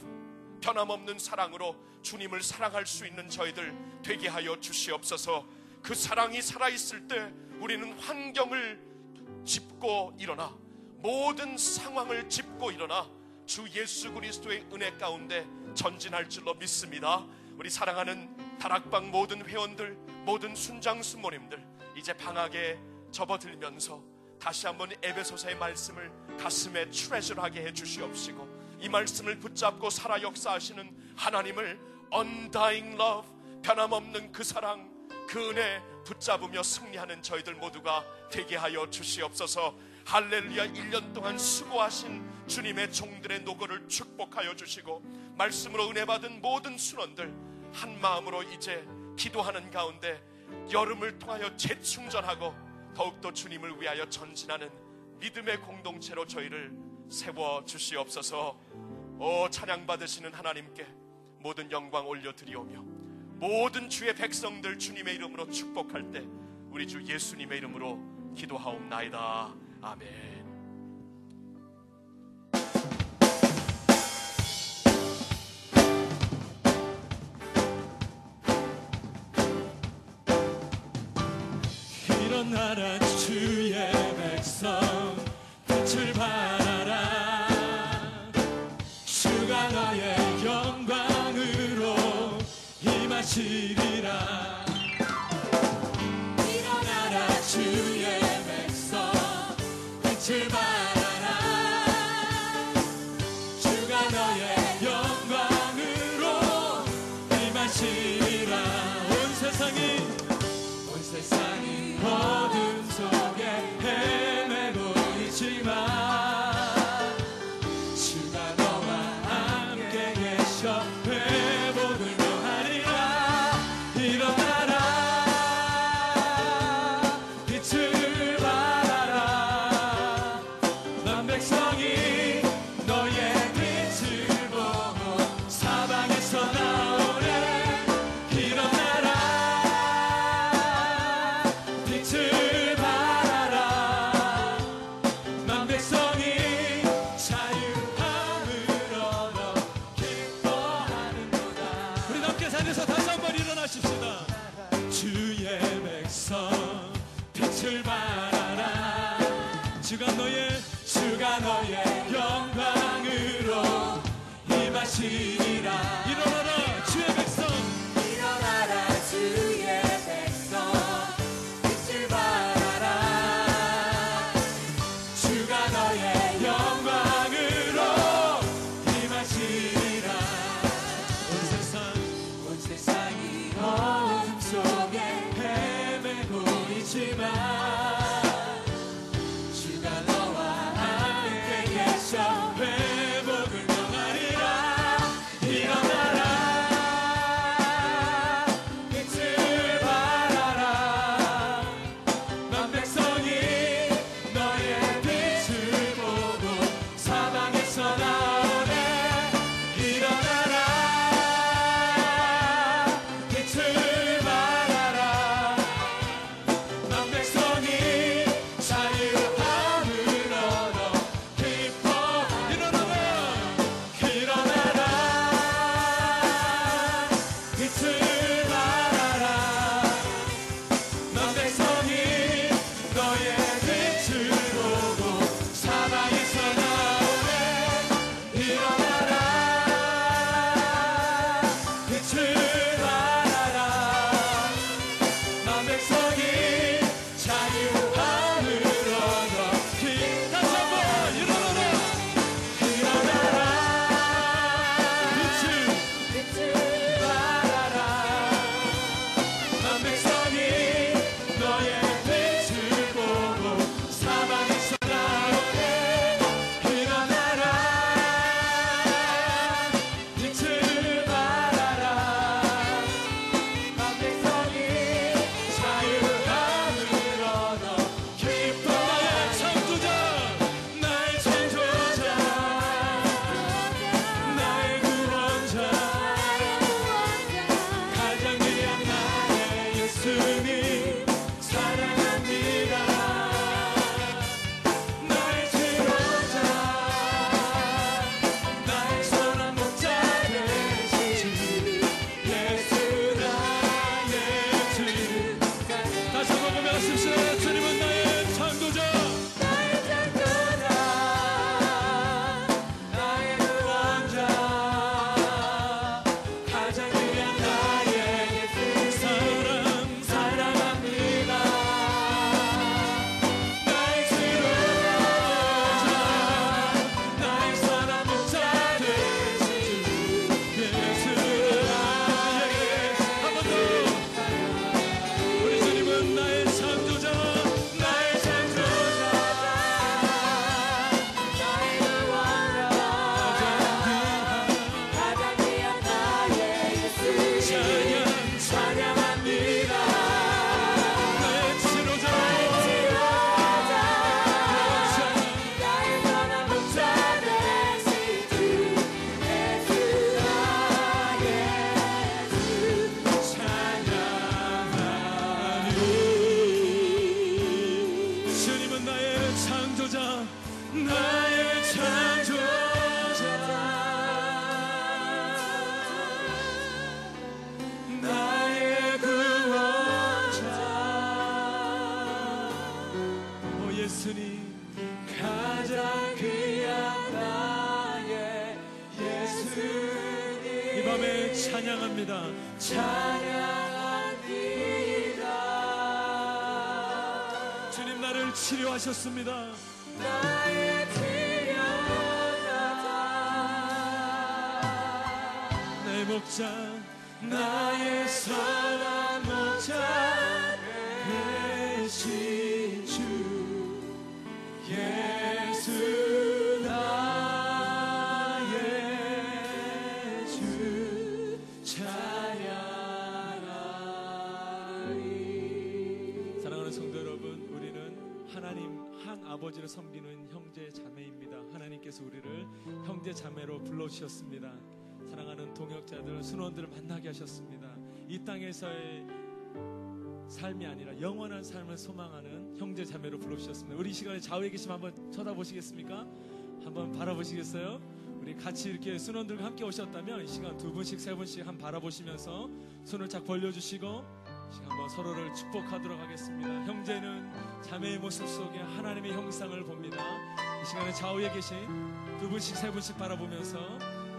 변함없는 사랑으로 주님을 사랑할 수 있는 저희들 되게 하여 주시옵소서 그 사랑이 살아 있을 때 우리는 환경을 짚고 일어나 모든 상황을 짚고 일어나 주 예수 그리스도의 은혜 가운데 전진할 줄로 믿습니다. 우리 사랑하는 다락방 모든 회원들, 모든 순장 순모님들 이제 방학에 접어들면서 다시 한번 에베소서의 말씀을 가슴에 트레저하게 해주시옵시고 이 말씀을 붙잡고 살아 역사하시는 하나님을 undying love 변함없는 그 사랑 그 은혜 붙잡으며 승리하는 저희들 모두가 되게 하여 주시옵소서. 할렐루야. 1년 동안 수고하신 주님의 종들의 노고를 축복하여 주시고 말씀으로 은혜 받은 모든 순원들 한 마음으로 이제 기도하는 가운데 여름을 통하여 재충전하고 더욱더 주님을 위하여 전진하는 믿음의 공동체로 저희를 세워 주시옵소서. 오 찬양 받으시는 하나님께 모든 영광 올려드리오며 모든 주의 백성들 주님의 이름으로 축복할 때 우리 주 예수님의 이름으로 기도하옵나이다. 아멘. 나라. 주의 백성 빛을 발하라. 주가 나의 영광으로 임하시 주셨습니다 사랑하는 동역자들 순원들을 만나게 하셨습니다 이 땅에서의 삶이 아니라 영원한 삶을 소망하는 형제 자매로 불러주셨습니다. 우리 이 시간에 좌우에 계시면 한번 쳐다보시겠습니까? 한번 바라보시겠어요? 우리 같이 이렇게 순원들과 함께 오셨다면 이 시간 두 분씩 세 분씩 한 바라보시면서 손을 쫙 벌려주시고 한번 서로를 축복하도록 하겠습니다. 형제는 자매의 모습 속에 하나님의 형상을 봅니다. 이 시간에 좌우에 계신 두 분씩 세 분씩 바라보면서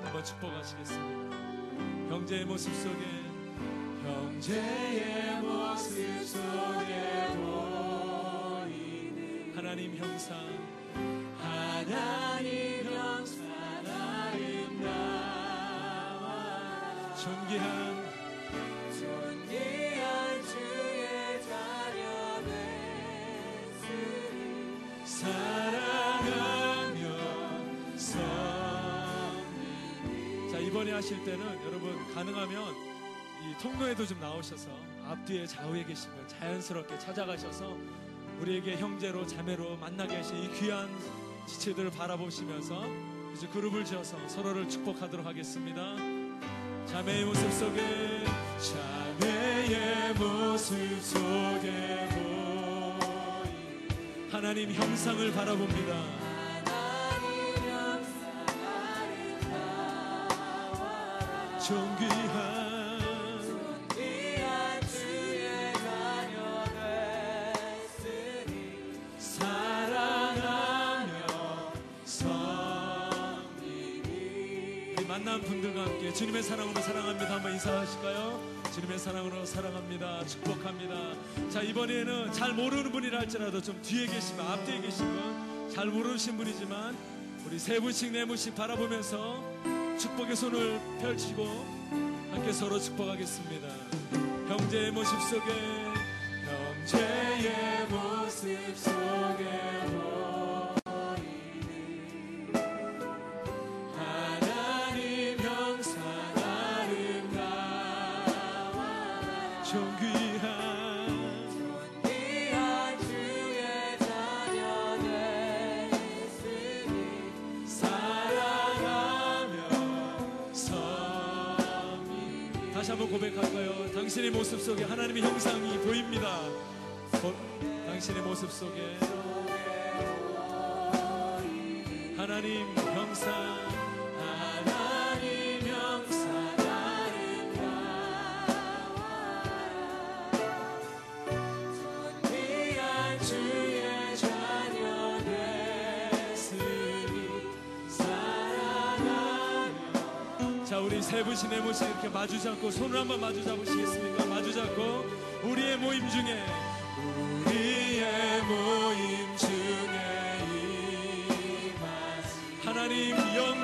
한번 축복하시겠습니다. 형제의 모습 속에 형제의 모습 속에 보이는 하나님 형상 하나님 형상 존귀한 존귀한 이번에 하실 때는 여러분 가능하면 이 통로에도 좀 나오셔서 앞뒤에 좌우에 계시면 자연스럽게 찾아가셔서 우리에게 형제로 자매로 만나게 하신 이 귀한 지체들을 바라보시면서 이제 그룹을 지어서 서로를 축복하도록 하겠습니다. 자매의 모습 속에 자매의 모습 속에 보이 하나님 형상을 바라봅니다. 만난 분들과 함께 주님의 사랑으로 사랑합니다. 한번 인사하실까요? 주님의 사랑으로 사랑합니다. 축복합니다. 자 이번에는 잘 모르는 분이라 할지라도 좀 뒤에 계시면 앞뒤에 계시면 잘 모르신 분이지만 우리 세 분씩 네 분씩 바라보면서 축복의 손을 펼치고 함께 서로 축복하겠습니다. 형제의 모습 속에 형제의 모습 속에 속에 하나님의 형상이 보입니다. 보- 당신의 모습 속에 하나님 형상 자 우리 세 분씩 네 분씩 이렇게 마주 잡고 손을 한번 마주 잡으시겠습니까? 마주 잡고 우리의 모임 중에 우리의 모임 중에 임하시 하나님 영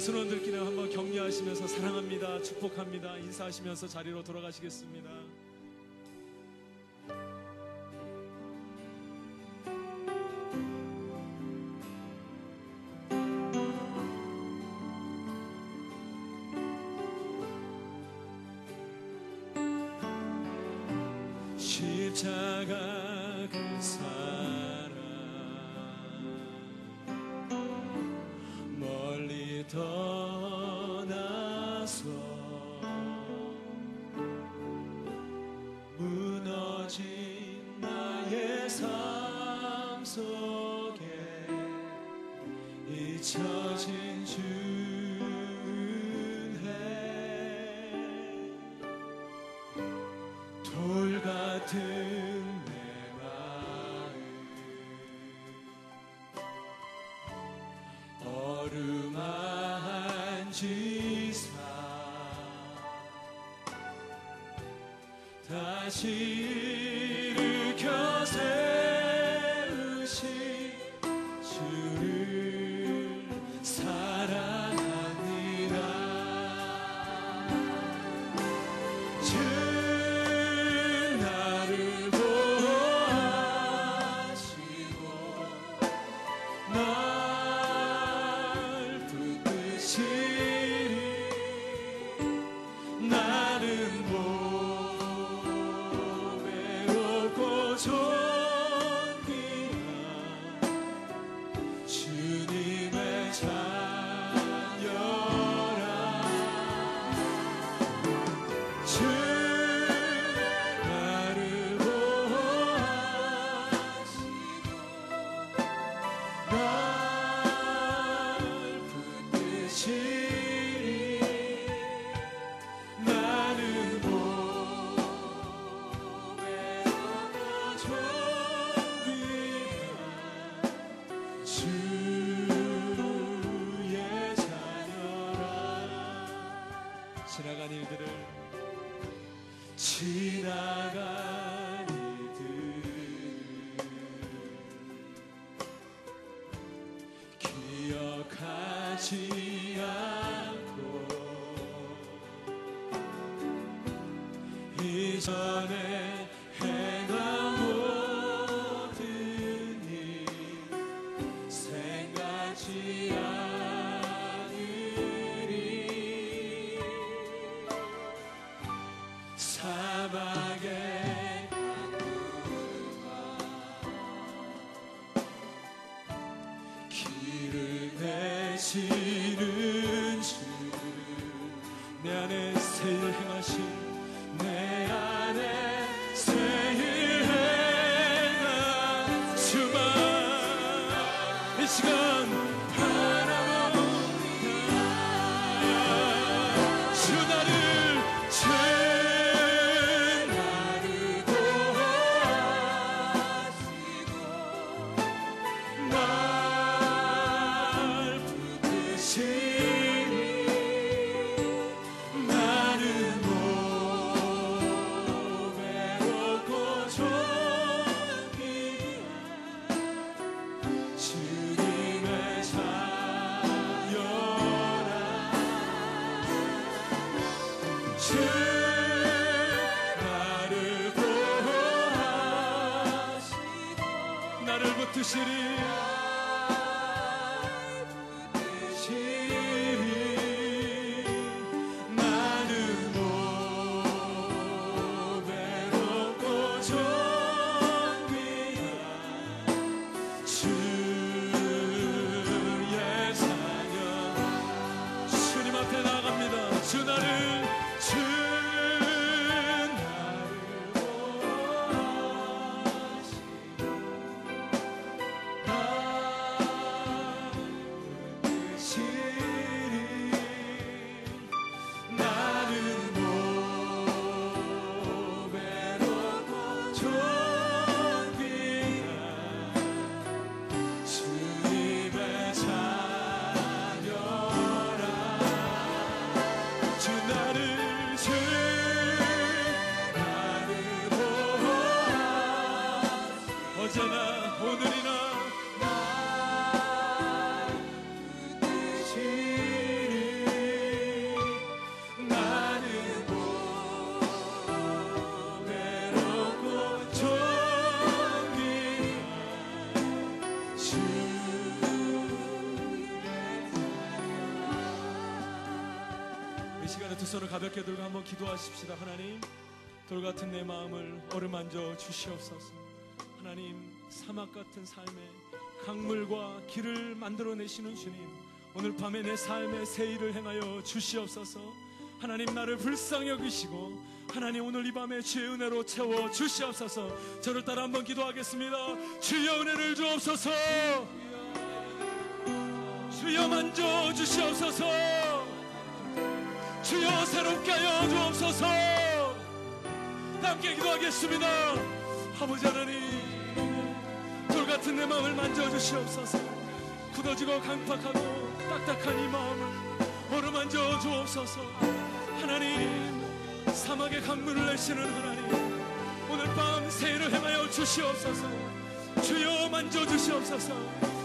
선원들끼리 한번 격려하시면서 사랑합니다. 축복합니다. 인사하시면서 자리로 돌아가시겠습니다. to my 두 손을 가볍게 들고 한번 기도하십시다. 하나님, 돌 같은 내 마음을 어루만져 주시옵소서. 하나님, 사막 같은 삶에 강물과 길을 만들어내시는 주님, 오늘 밤에 내 삶에 새 일을 행하여 주시옵소서. 하나님 나를 불쌍히 여기시고 하나님 오늘 이 밤에 주의 은혜로 채워 주시옵소서. 저를 따라 한번 기도하겠습니다. 주여 은혜를 주옵소서. 주여 만져 주시옵소서. 주여 새롭게 하여 주옵소서. 함께 기도하겠습니다. 아버지 하나님 돌 같은 내 마음을 만져주시옵소서. 굳어지고 강팍하고 딱딱한 이 마음을 어루만져 주옵소서. 하나님 사막의 강물을 내시는 하나님 오늘 밤 새해를 행하여 주시옵소서. 주여 만져주시옵소서.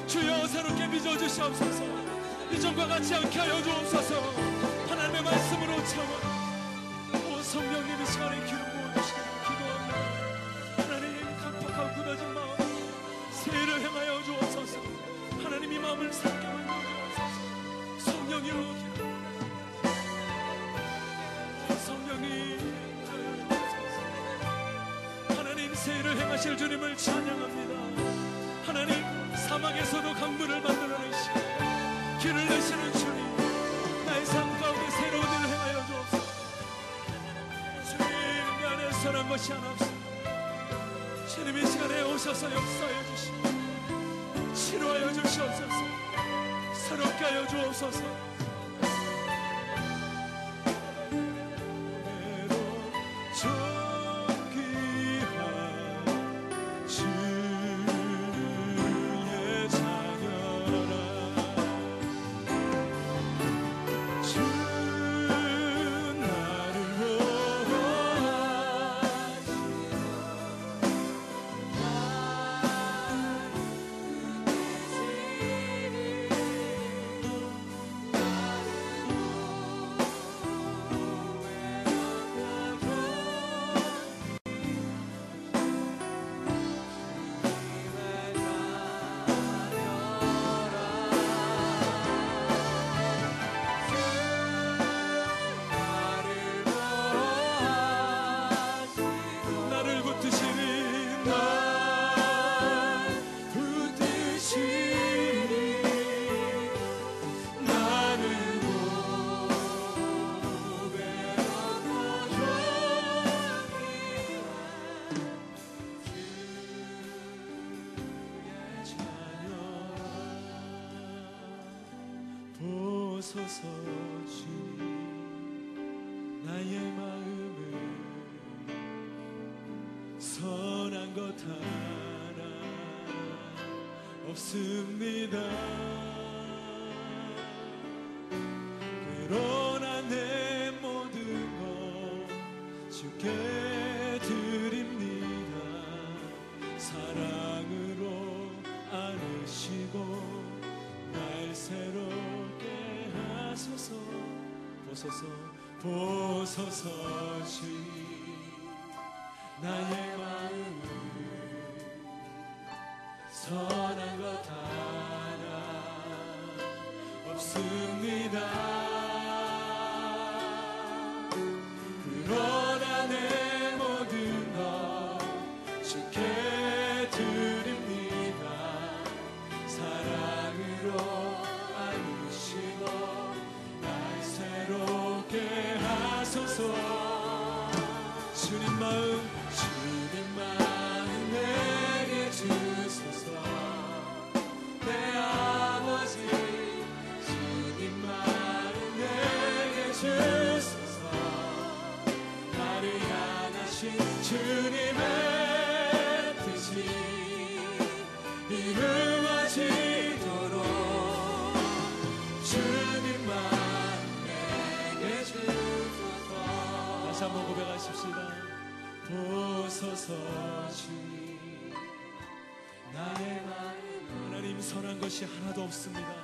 주여 새롭게 빚어주시옵소서. 이전과 같지 않게 하여 주옵소서 말씀으로 채워 오 성령님 이 시간에 기름 부어주시고 기도합니다. 하나님 강팍하고 굳어진 마음 새해를 행하여 주옵소서. 하나님 이 마음을 새롭게 만들어 주옵소서. 성령이여 새해를 행하실 주님을 찬양합니다. 하나님 사막에서도 강물을 만들어내시고 길을 내시는 주님 선한 것이 하나 없습니다. 주님 이 시간에 오셔서 역사해 주시고 치료하여 주시옵소서. 새롭게 하여 주옵소서 보소서 주님 나의 마음을 선한 것 하나 없습니다. 보소서 보소서 주님 oportunidad.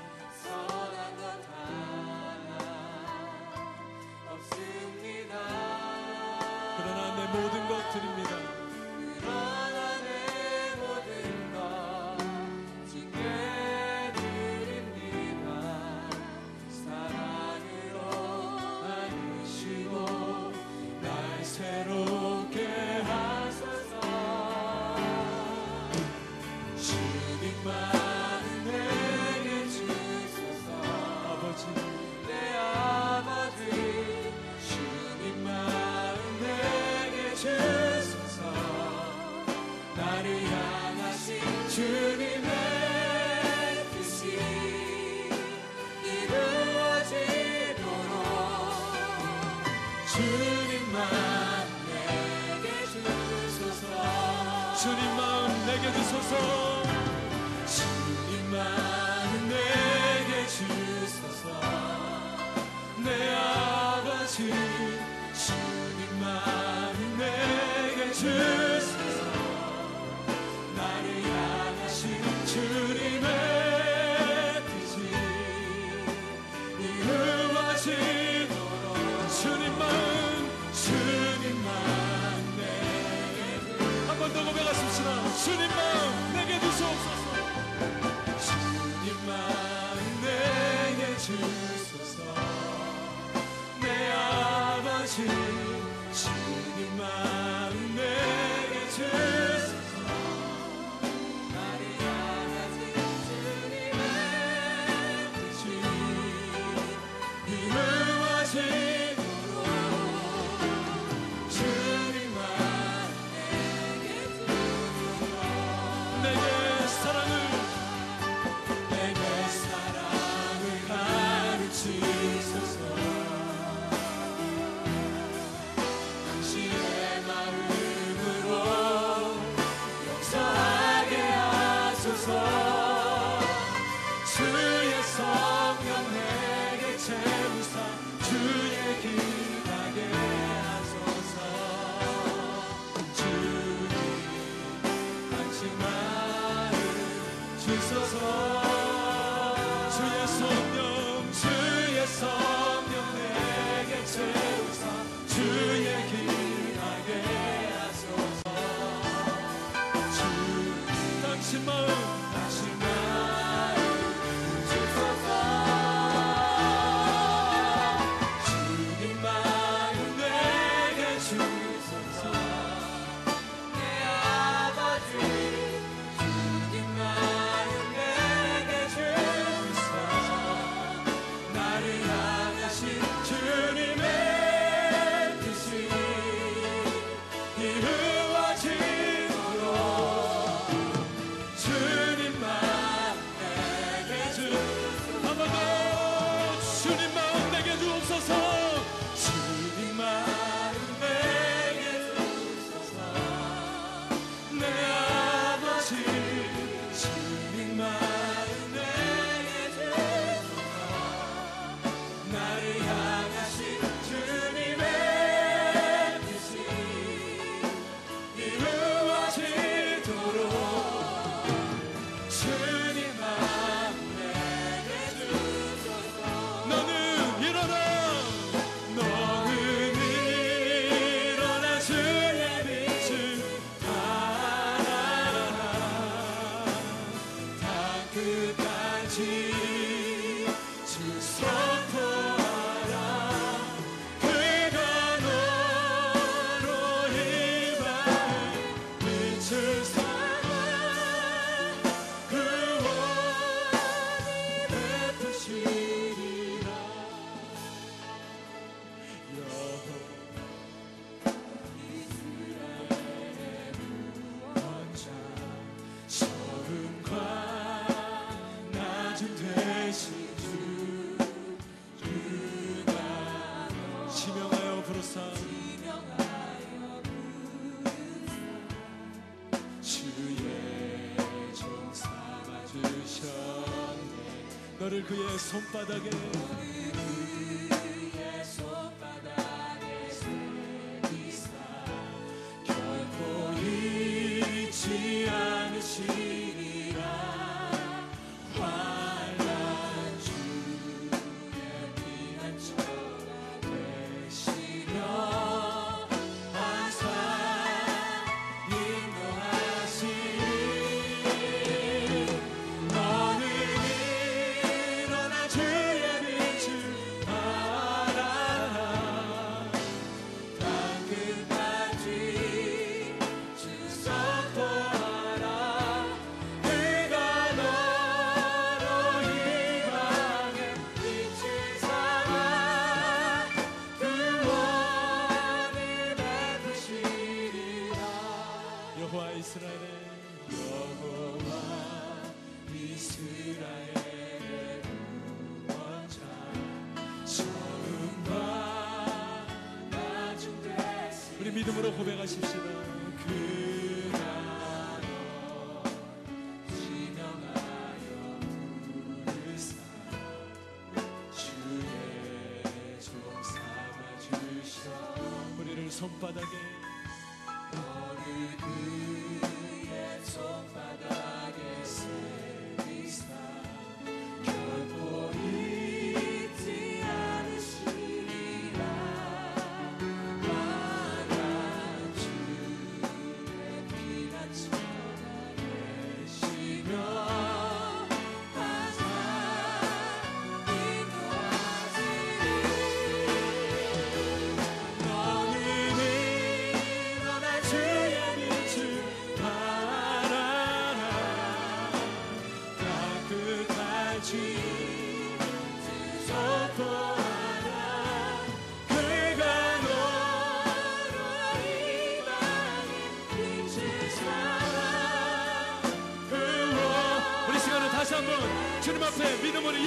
그의 손바닥에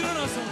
앞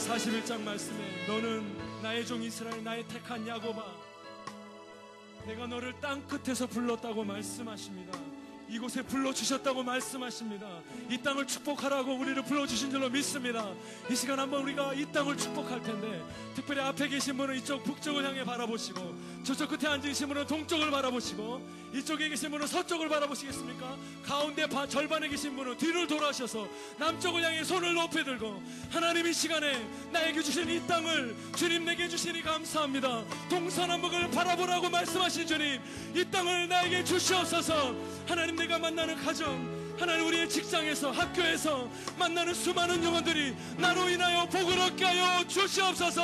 41장 말씀에 너는 나의 종 이스라엘 나의 택한 야곱아 내가 너를 땅 끝에서 불렀다고 말씀하십니다. 이곳에 불러 주셨다고 말씀하십니다. 이 땅을 축복하라고 우리를 불러주신 줄로 믿습니다. 이 시간 한번 우리가 이 땅을 축복할 텐데, 특별히 앞에 계신 분은 이쪽 북쪽을 향해 바라보시고, 저쪽 끝에 앉으신 분은 동쪽을 바라보시고, 이쪽에 계신 분은 서쪽을 바라보시겠습니까? 가운데 바- 절반에 계신 분은 뒤를 돌아셔서 남쪽을 향해 손을 높이 들고, 하나님 이 시간에 나에게 주신 이 땅을 주님 내게 주시니 감사합니다. 동서남북을 바라보라고 말씀하신 주님, 이 땅을 나에게 주시옵소서. 하나님 내가 만나는 가정, 하나님 우리의 직장에서 학교에서 만나는 수많은 영혼들이 나로 인하여 복을 얻게 하여 주시옵소서.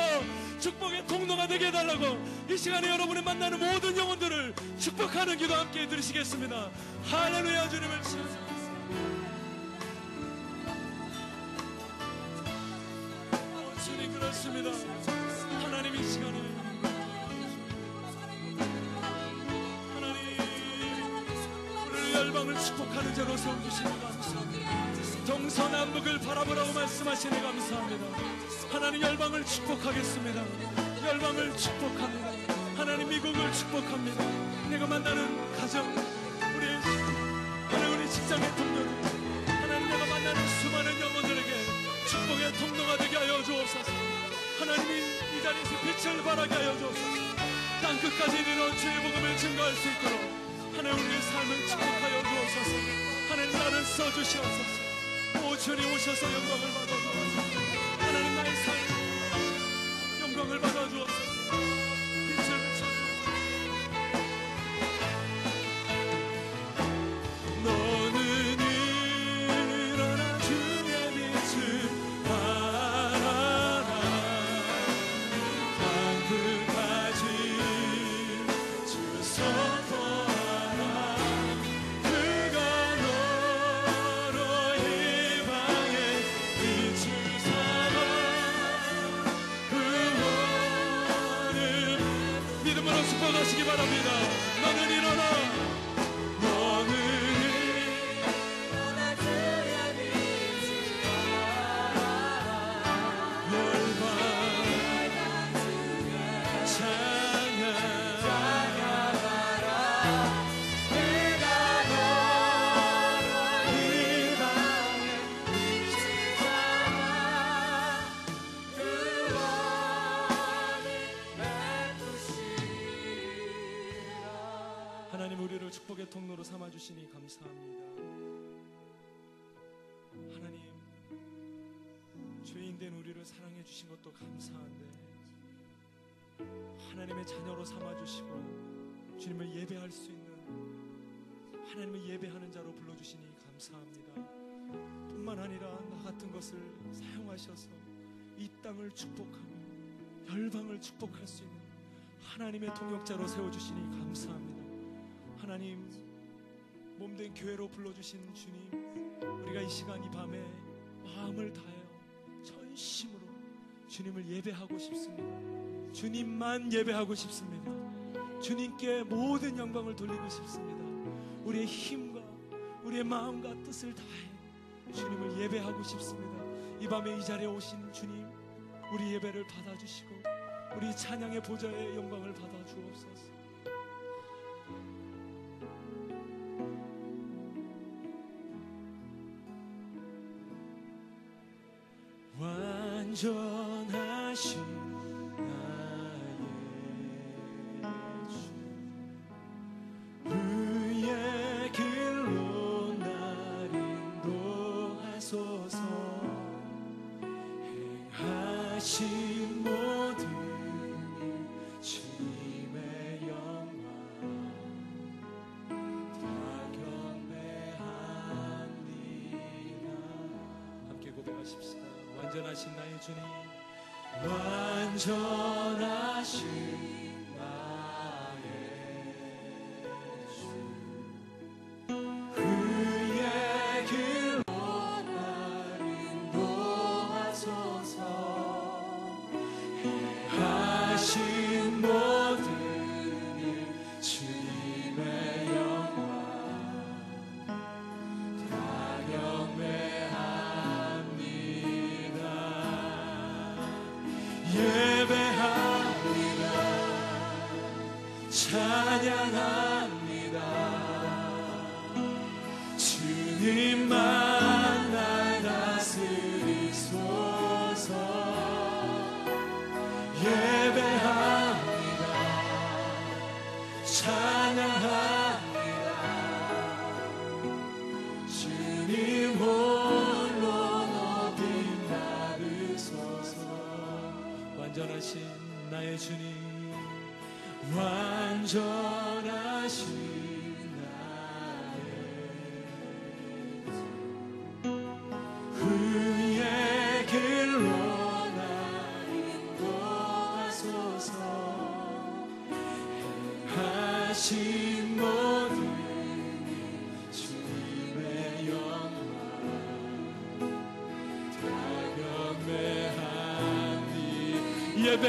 축복의 통로가 되게 해달라고 이 시간에 여러분이 만나는 모든 영혼들을 축복하는 기도 함께 드리시겠습니다. 할렐루야 주님을 찬양합니다. 어, 주님 그렇습니다. 하나님 이 시간에 열방을 축복하는 자로 세워주시니 감사합니다. 동서남북을 바라보라고 말씀하시니 감사합니다. 하나님 열방을 축복하겠습니다. 열방을 축복합니다. 하나님 미국을 축복합니다. 내가 만나는 가정, 우리 하나님 우리 직장의 동료들, 하나님 내가 만나는 수많은 영혼들에게 축복의 통로가 되게 하여 주옵소서. 하나님이 이 자리에서 빛을 발하게 하여 주옵소서. 땅 끝까지 이르러 주의 복음을 증거할 수 있도록 하나님 우리의 삶을 축복하여 주옵소서. 하나님 나를 써주시옵소서. 오 주님 오셔서 영광을 받아 주옵소서. 죄인 된 우리를 사랑해 주신 것도 감사한데 하나님의 자녀로 삼아 주시고 주님을 예배할 수 있는 하나님을 예배하는 자로 불러 주시니 감사합니다. 뿐만 아니라 나 같은 것을 사용하셔서 이 땅을 축복하며 열방을 축복할 수 있는 하나님의 통역자로 세워 주시니 감사합니다. 하나님 몸된 교회로 불러 주신 주님 우리가 이 시간 이 밤에 마음을 다하여 전심으로 주님을 예배하고 싶습니다. 주님만 예배하고 싶습니다. 주님께 모든 영광을 돌리고 싶습니다. 우리의 힘과 우리의 마음과 뜻을 다해 주님을 예배하고 싶습니다. 이 밤에 이 자리에 오신 주님 우리 예배를 받아주시고 우리 찬양의 보좌의 영광을 받아 주옵소서. 완전하신 완전하신 나의 주님. 완전하신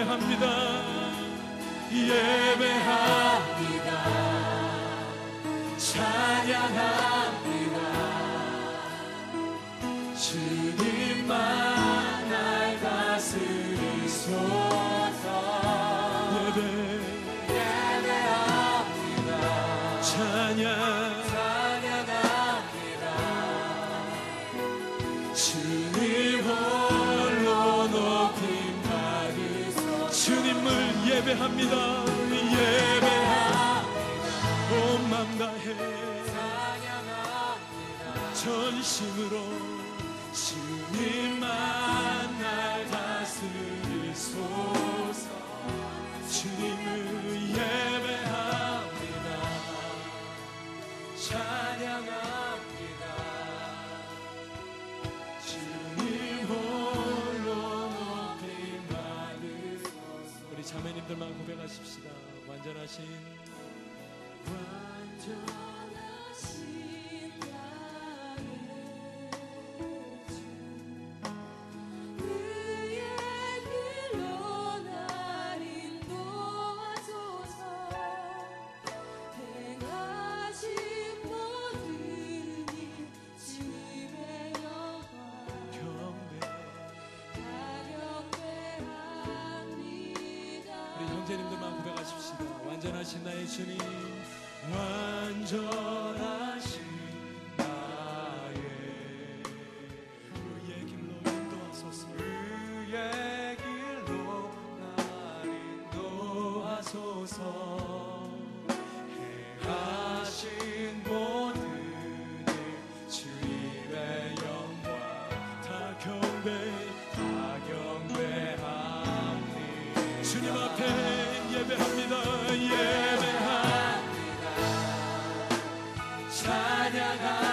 합니다 주님 완전하신 나의 그의 길로 인도하소서 그의 길로 날 인도하소서 찬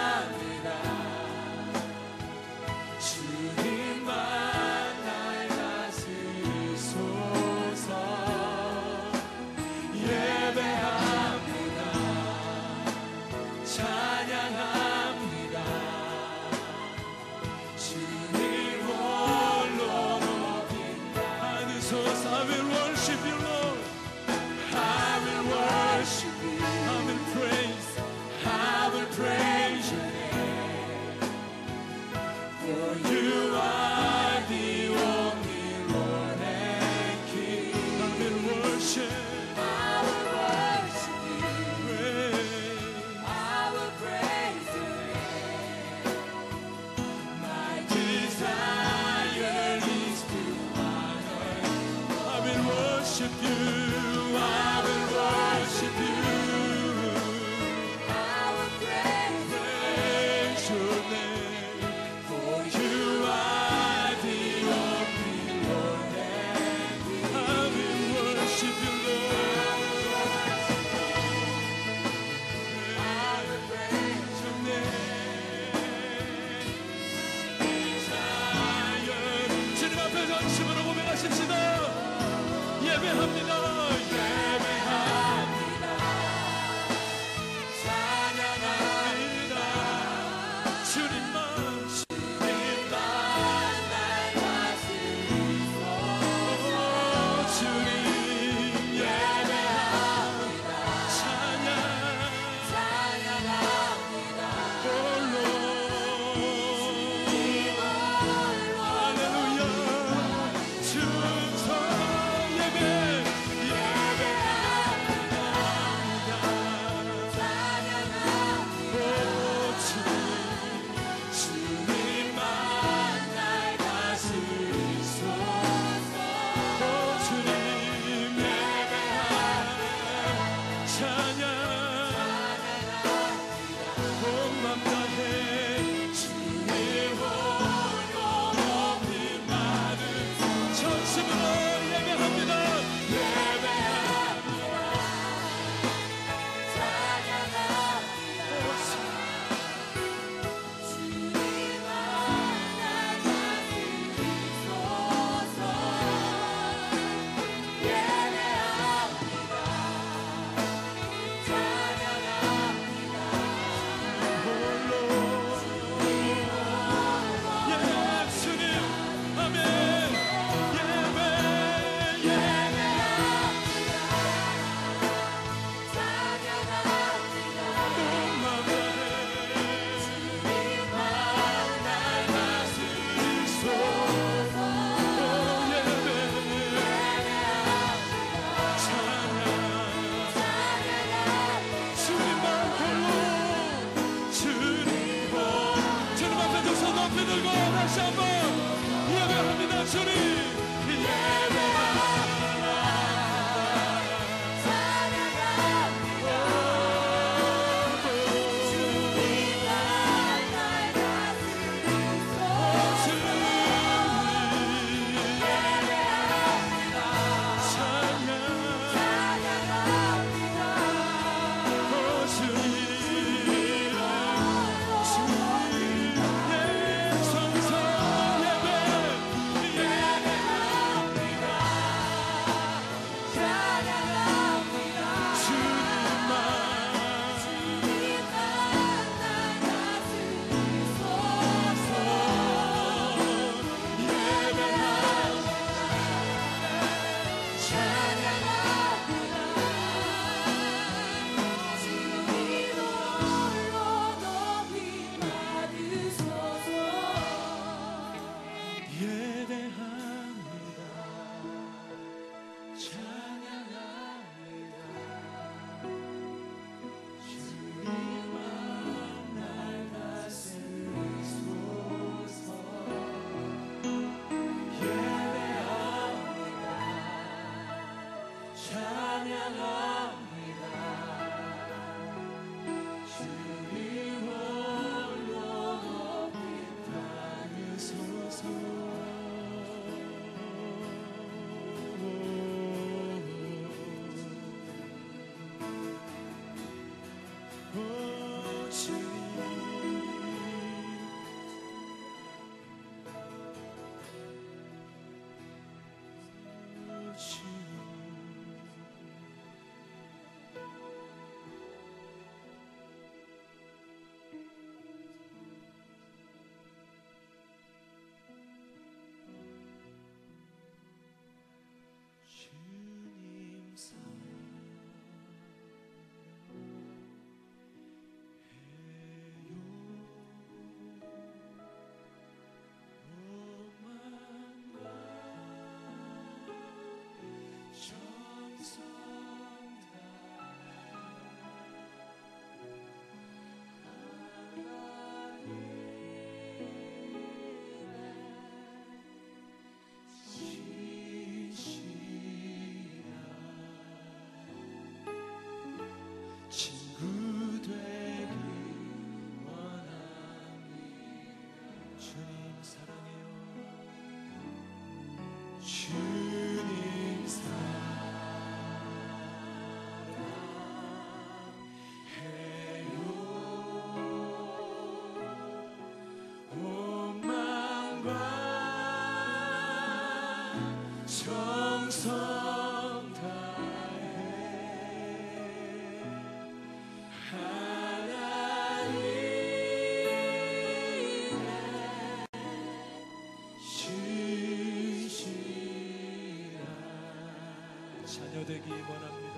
되기 원합니다.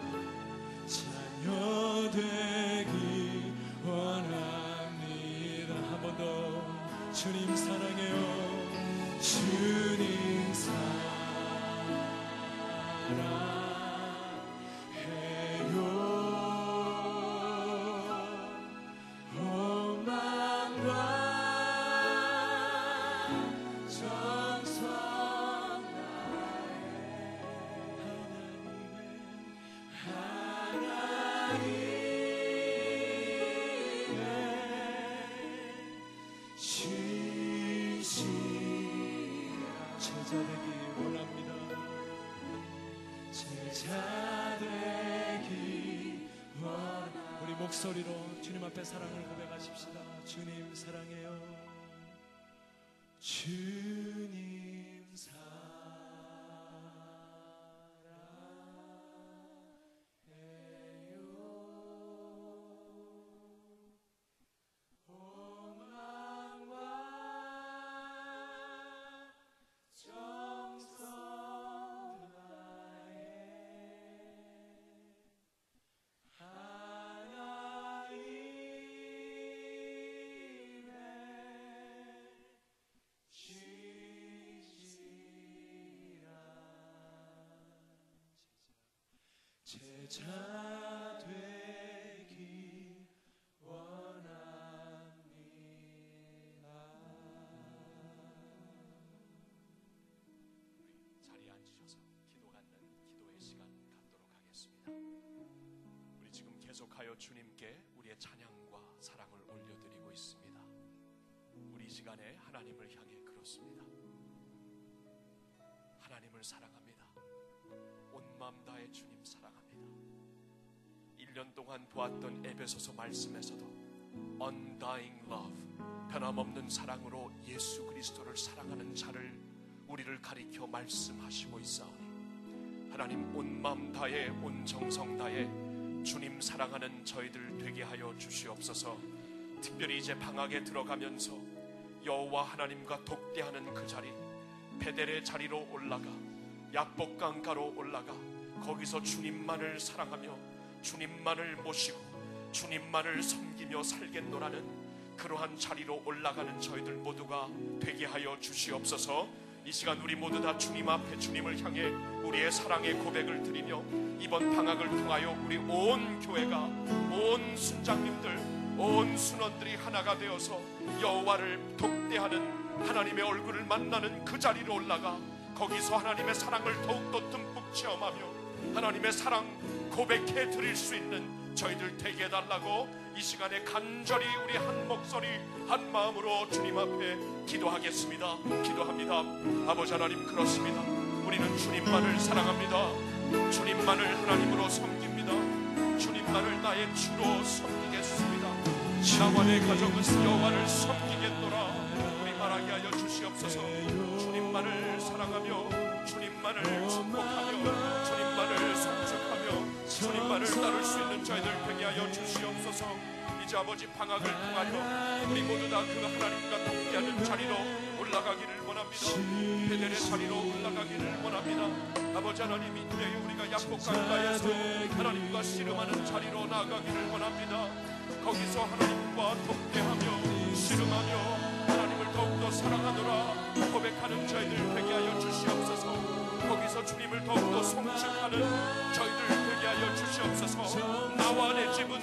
자녀 되기 원합니다. 한 번 더 주님 사랑. 목소리로 주님 앞에 사랑을 고백하십시다. 주님 사랑해요. 주 제자 되기 원합니다. 자리에 앉으셔서 기도 갖는 기도의 시간 갖도록 하겠습니다. 우리 지금 계속하여 주님께 우리의 찬양과 사랑을 올려드리고 있습니다. 우리 이 시간에 하나님을 향해 그렇습니다. 하나님을 사랑합니다. 온 마음 다해 주님 사랑합니다. 1년 동안 보았던 에베소서 말씀에서도 undying love 변함없는 사랑으로 예수 그리스도를 사랑하는 자를 우리를 가리켜 말씀하시고 있사오니 하나님 온 마음 다해 온 정성 다해 주님 사랑하는 저희들 되게 하여 주시옵소서. 특별히 이제 방학에 들어가면서 여호와 하나님과 독대하는 그 자리 베델의 자리로 올라가 약복강가로 올라가 거기서 주님만을 사랑하며 주님만을 모시고 주님만을 섬기며 살겠노라는 그러한 자리로 올라가는 저희들 모두가 되게 하여 주시옵소서. 이 시간 우리 모두 다 주님 앞에 주님을 향해 우리의 사랑의 고백을 드리며 이번 방학을 통하여 우리 온 교회가 온 순장님들 온 순원들이 하나가 되어서 여호와를 독대하는 하나님의 얼굴을 만나는 그 자리로 올라가 거기서 하나님의 사랑을 더욱더 듬뿍 체험하며 하나님의 사랑 고백해 드릴 수 있는 저희들 되게 해달라고 이 시간에 간절히 우리 한 목소리 한 마음으로 주님 앞에 기도하겠습니다. 기도합니다. 아버지 하나님 그렇습니다. 우리는 주님만을 사랑합니다. 주님만을 하나님으로 섬깁니다. 주님만을 나의 주로 섬기겠습니다. 내 가정은 여호와를 섬기겠노라. 우리 말하게 하여 주시옵소서. 주님만을 사랑하며 주님만을 축복하며 주님만을 따를 수 있는 저희들 되게 하여 주시옵소서. 이제 아버지 방학을 통하여 우리 모두 다 그 하나님과 동기하는 자리로 올라가기를 원합니다. 베델의 자리로 올라가기를 원합니다. 아버지 하나님 이때에 우리가 약복강가에서 하나님과 씨름하는 자리로 나아가기를 원합니다. 거기서 하나님과 동대하며 씨름하며 하나님을 더욱더 사랑하노라 고백하는 저희들 되게 하여 주시옵소서 거기서 주님을 더욱더 송축하는 저희들 하여 주시옵소서. 나와 내 집은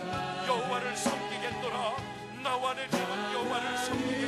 여호와를 섬기겠노라. 나와 내 집은 여호와를 섬기겠노라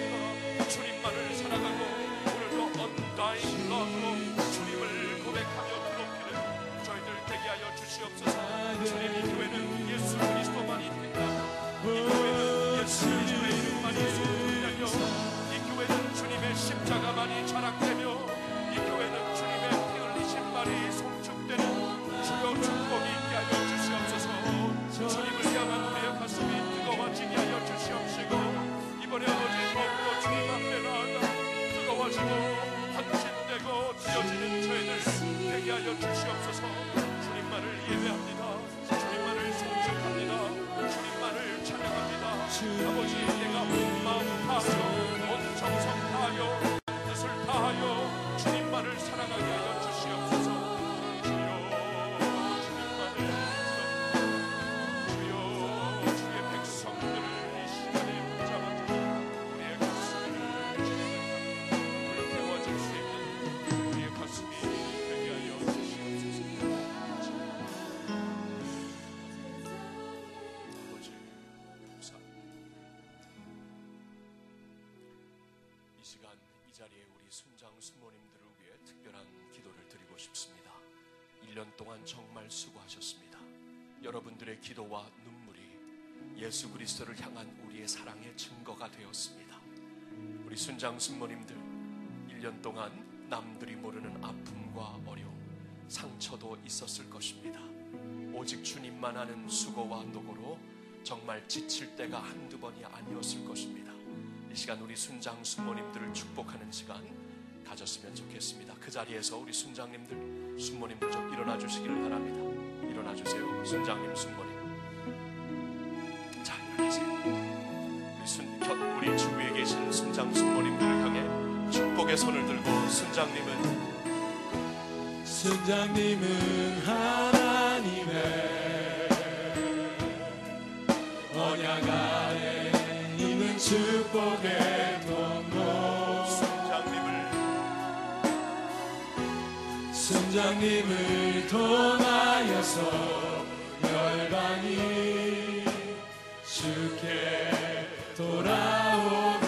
동안 정말 수고하셨습니다. 여러분들의 기도와 눈물이 예수 그리스도를 향한 우리의 사랑의 증거가 되었습니다. 우리 순장 순모님들 1년 동안 남들이 모르는 아픔과 어려움, 상처도 있었을 것입니다. 오직 주님만 아는 수고와 노고로 정말 지칠 때가 한두 번이 아니었을 것입니다. 이 시간 우리 순장 순모님들을 축복하는 시간 가졌으면 좋겠습니다. 그 자리에서 우리 순장님들, 순모님들 좀 일어나 주시기를 바랍니다. 일어나 주세요. 순장님, 순모님. 자, 일어나세요. 우리, 주위에 계신 순장, 순모님들을 향해 축복의 손을 들고 순장님은 순장님은 하나님의 언약 안에 있는 축복의 순장님을 통하여서 열방이 주께 돌아오게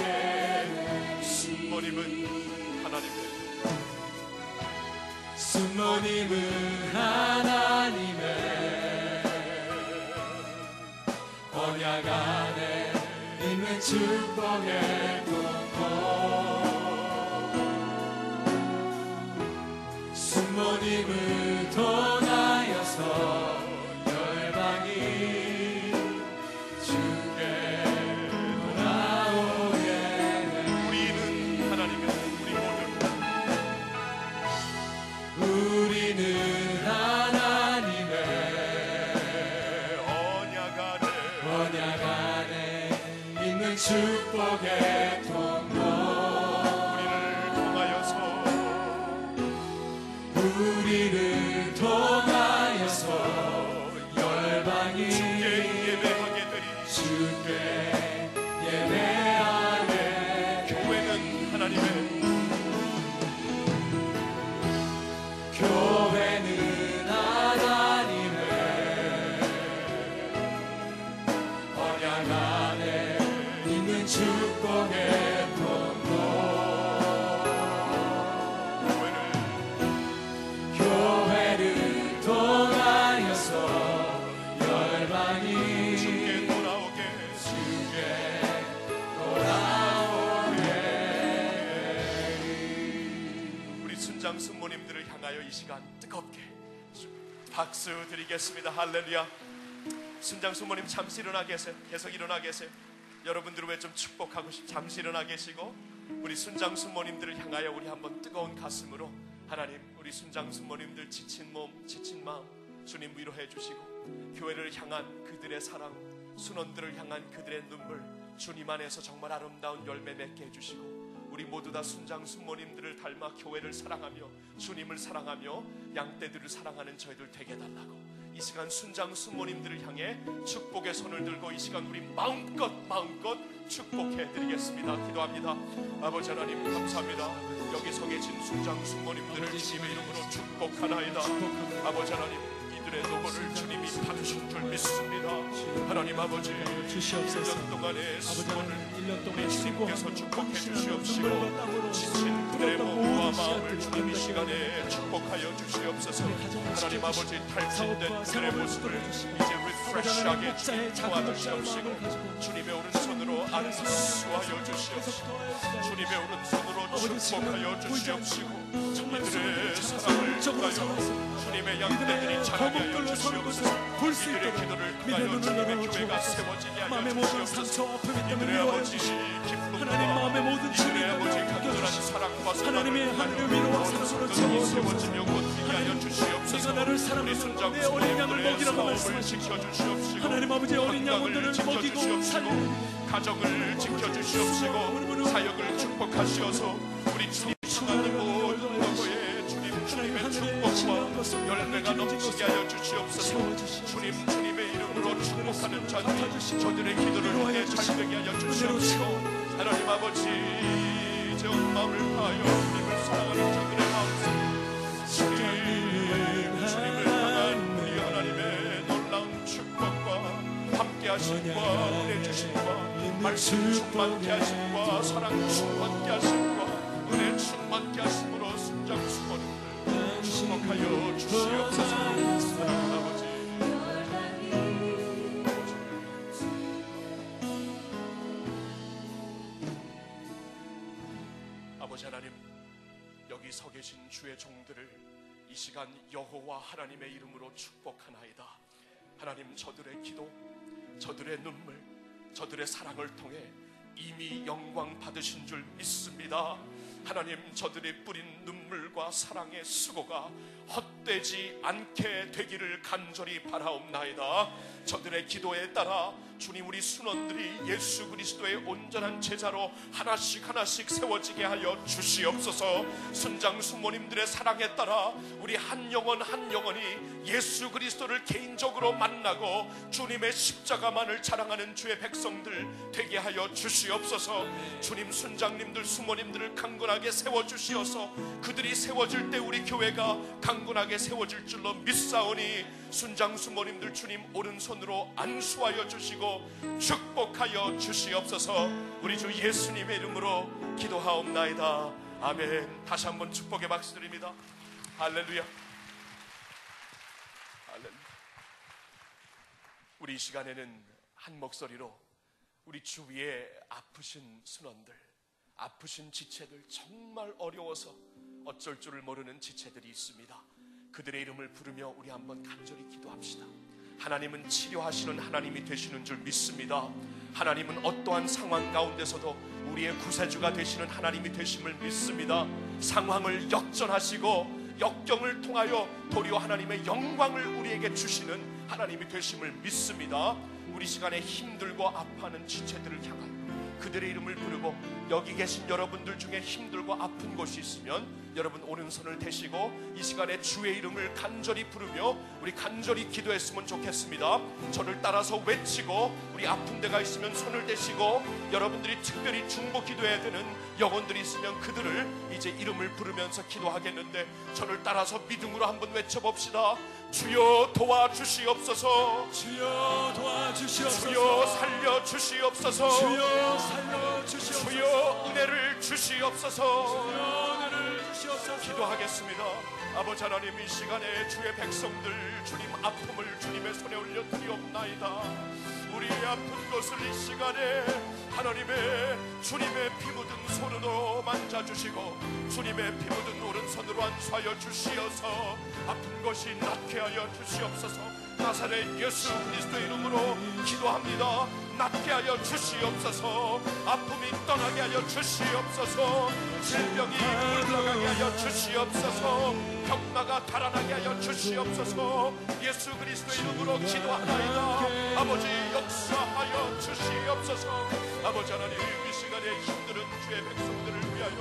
순모님은 하나님의 순모님은 하나님의 언약 안에 있는 축복의 통로 순모님을 통하여서 열방이 주께 돌아오게 우리는 하나님의 우리 모두 우리는 하나님의 언약 안에 언약 안에 있는 축복의 박수 드리겠습니다. 할렐루야. 순장 순모님 잠시 일어나 계세요. 계속 일어나 계세요. 여러분들을 왜 좀 축복하고 싶 잠시 일어나 계시고 우리 순장 순모님들을 향하여 우리 한번 뜨거운 가슴으로 하나님 우리 순장 순모님들 지친 몸 지친 마음 주님 위로해 주시고 교회를 향한 그들의 사랑 순원들을 향한 그들의 눈물 주님 안에서 정말 아름다운 열매 맺게 해주시고 우리 모두 다 순장 순모님들을 닮아 교회를 사랑하며 주님을 사랑하며 양떼들을 사랑하는 저희들 되게 해달라고. 이 시간 순장 순모님들을 향해 축복의 손을 들고 이 시간 우리 마음껏 마음껏 축복해 드리겠습니다. 기도합니다. 아버지 하나님 감사합니다. 여기 서 계신 순장 순모님들을 주님의 이름으로 축복하나이다. 아버지 하나님 이들의 노고를 주님이 받으신 줄 믿습니다 하나님 아버지 주시옵소서. 1년 동안의 수고를 하나님, 1년 동안 주님께서 축복해 주시옵시고 지친 그들의 몸과 마음을 주님 이 시간에 축복하여 주시옵소서 하나님 아버지 탈진된 그들의 모습을 이제 리프레시하게 목자의 도와주시옵시고 주님의 오른손 으로 안수하여 주시옵시고 주님의 오른손으로 축복하여 주시옵시고 이들의 사랑을 통하여 주님의 양떼들이 자라게 하여 거북들로 서는 주시옵소서. 것을 볼수 이들의 있도록 기도를 통하여 주님의 교회가. 세워지게 하여 주시옵소서. 이들의 위로하여 아버지 기쁨과 하나님 모든 이들의 아버지 간절한 사랑과 하나님의 하늘을 위로와 사랑으로. 세워지며 god되게 하여 주시옵소서. 나를 순장 내 어린 양을 먹이라고 말씀하시고 하나님 아버지 어린 영혼들을 먹이고 지켜주시옵시고 가정을 지켜주시옵시고 사역을 축복하시어서 우리 주님 향하는 모든 노고에 주님 주님의 축복과 열매가 넘치게 하여 주시옵소서. 주님 주님의 이름으로 축복하는 자들 저들의 기도를 향해 잘되게 하여 주시옵시고 하나님 아버지 저 마음을 파하여 주님을 사랑하는 저들의 마음속 주님 주님을 향한 우리 하나님의 놀라운 축복과 함께 하심과 은혜 주심과 말씀 충만케 하심과 사랑 충만케 하심과 은혜 충만케 하심으로 순장 수고님들 축복하여 주시옵소서. 사랑하는 아버지. 아버지 하나님 여기 서 계신 주의 종들을 이 시간 여호와 하나님의 이름으로 축복하나이다. 하나님 저들의 기도 저들의 눈물 저들의 사랑을 통해 이미 영광 받으신 줄 믿습니다. 하나님 저들이 뿌린 눈물과 사랑의 수고가 헛되지 않게 되기를 간절히 바라옵나이다. 저들의 기도에 따라 주님 우리 순원들이 예수 그리스도의 온전한 제자로 하나씩 하나씩 세워지게 하여 주시옵소서. 순장 수모님들의 사랑에 따라 우리 한 영혼 한 영혼이 예수 그리스도를 개인적으로 만나고 주님의 십자가만을 자랑하는 주의 백성들 되게 하여 주시옵소서. 주님 순장님들 수모님들을 강건하게 세워주시어서 그들이 세워질 때 우리 교회가 강건하게 세워질 줄로 믿사오니 순장 수모님들 주님 오른손으로 안수하여 주시고 축복하여 주시옵소서. 우리 주 예수님의 이름으로 기도하옵나이다. 아멘. 다시 한번 축복의 박수 드립니다. 할렐루야. 할렐루야. 우리 이 시간에는 한 목소리로 우리 주위에 아프신 순원들 아프신 지체들 정말 어려워서 어쩔 줄을 모르는 지체들이 있습니다 그들의 이름을 부르며 우리 한번 간절히 기도합시다 하나님은 치료하시는 하나님이 되시는 줄 믿습니다. 하나님은 어떠한 상황 가운데서도 우리의 구세주가 되시는 하나님이 되심을 믿습니다. 상황을 역전하시고 역경을 통하여 도리어 하나님의 영광을 우리에게 주시는 하나님이 되심을 믿습니다. 우리 시간에 힘들고 아파하는 지체들을 향하여 그들의 이름을 부르고 여기 계신 여러분들 중에 힘들고 아픈 곳이 있으면 여러분 오른손을 대시고 이 시간에 주의 이름을 간절히 부르며 우리 간절히 기도했으면 좋겠습니다. 저를 따라서 외치고 우리 아픈 데가 있으면 손을 대시고 여러분들이 특별히 중보 기도해야 되는 영혼들이 있으면 그들을 이제 이름을 부르면서 기도하겠는데 저를 따라서 믿음으로 한번 외쳐봅시다. 주여 도와주시옵소서. 주여 도와주시옵소서. 주여 살려 주시옵소서. 주여 살려 주시옵소서. 주여 은혜를 주시옵소서. 주여 은혜를 주시옵소서. 기도하겠습니다. 아버지 하나님 이 시간에 주의 백성들 주님 아픔을 주님의 손에 올려 드리옵나이다. 우리의 아픈 것을 이 시간에 하나님의 주님의 피 묻은 손으로 만져주시고 주님의 피 묻은 오른손으로 안수하여 주시어서 아픈 것이 낫게 하여 주시옵소서 나사렛 예수 그리스도 이름으로 기도합니다 낫게 하여 주시옵소서. 아픔이 떠나게 하여 주시옵소서. 질병이 물러가게 하여 주시옵소서. 병마가 달아나게 하여 주시옵소서. 예수 그리스도 이름으로 기도하나이다. 아버지 역사하여 주시옵소서. 아버지 하나님 이 시간에 힘들은 주의 백성들을 위하여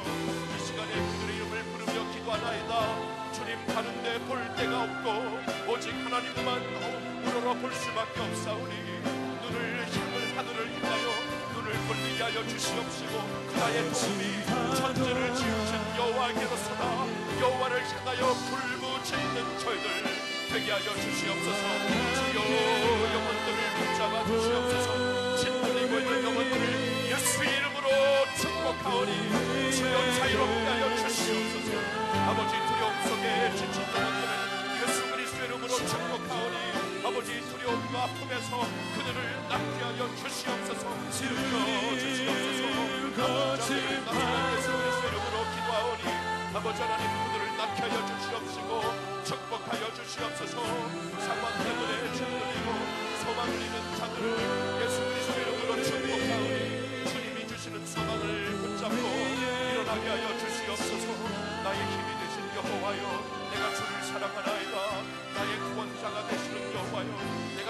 이 시간에 그들의 이름을 부르며 기도하나이다. 주님 가는데 볼 데가 없고 오직 하나님만 우러러 볼 수밖에 없사오니 하늘을 향하여 눈을 돌리게 하여 주시옵시고 나의 도움이 천지를 지으신 여호와께로서다. 여호와를 향하여 불구짓는 저희들 되게 하여 주시옵소서. 주여 영혼들을 붙잡아 주시옵소서. 짓눌리고 있는 영혼들을 예수의 이름으로 축복하오니 주여 자유롭게 하여 주시옵소서. 아버지 두려움 속에 지친 영혼들을 예수 그리스도 이름으로 축복하오니 아버지 두려움과 아픔에서 그들을 낫게 하여 주시옵소서 지으여 주시옵소서 아버지 하나님 이름으로 기도하오니 아버지 하나님 그들을 낫게 하여 주시옵시고 축복하여 주시옵소서 상황 때문에 짓눌리고 소망을 잃은 자들을 예수 그리스도 이름으로 축복하오니 주님이 주시는 소망을 붙잡고 일어나게 하여 주시옵소서 나의 힘이 되신 여호와여 내가 주를 사랑하나이다. 나의 구원자가 되시는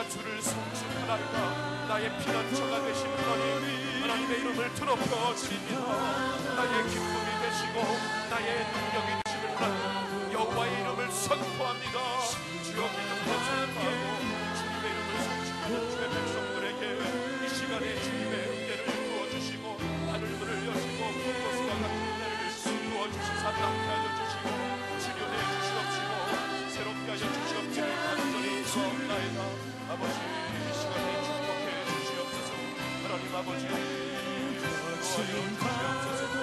주를 성숙하나이다 나의 피난처가 되시는 하나님 하나님의 이름을 드높여 드립니다 나의 기쁨이 되시고 나의 능력이 되시는 하나님 여호와의 이름을 선포합니다. 주여 믿음과 선포하고 주님의 이름을 성취하는 주의 백성들에게 이 시간에 아버지. 이 시간에 축복해 주시옵소서. 하나님 아버지. 축복하여 주시옵소서.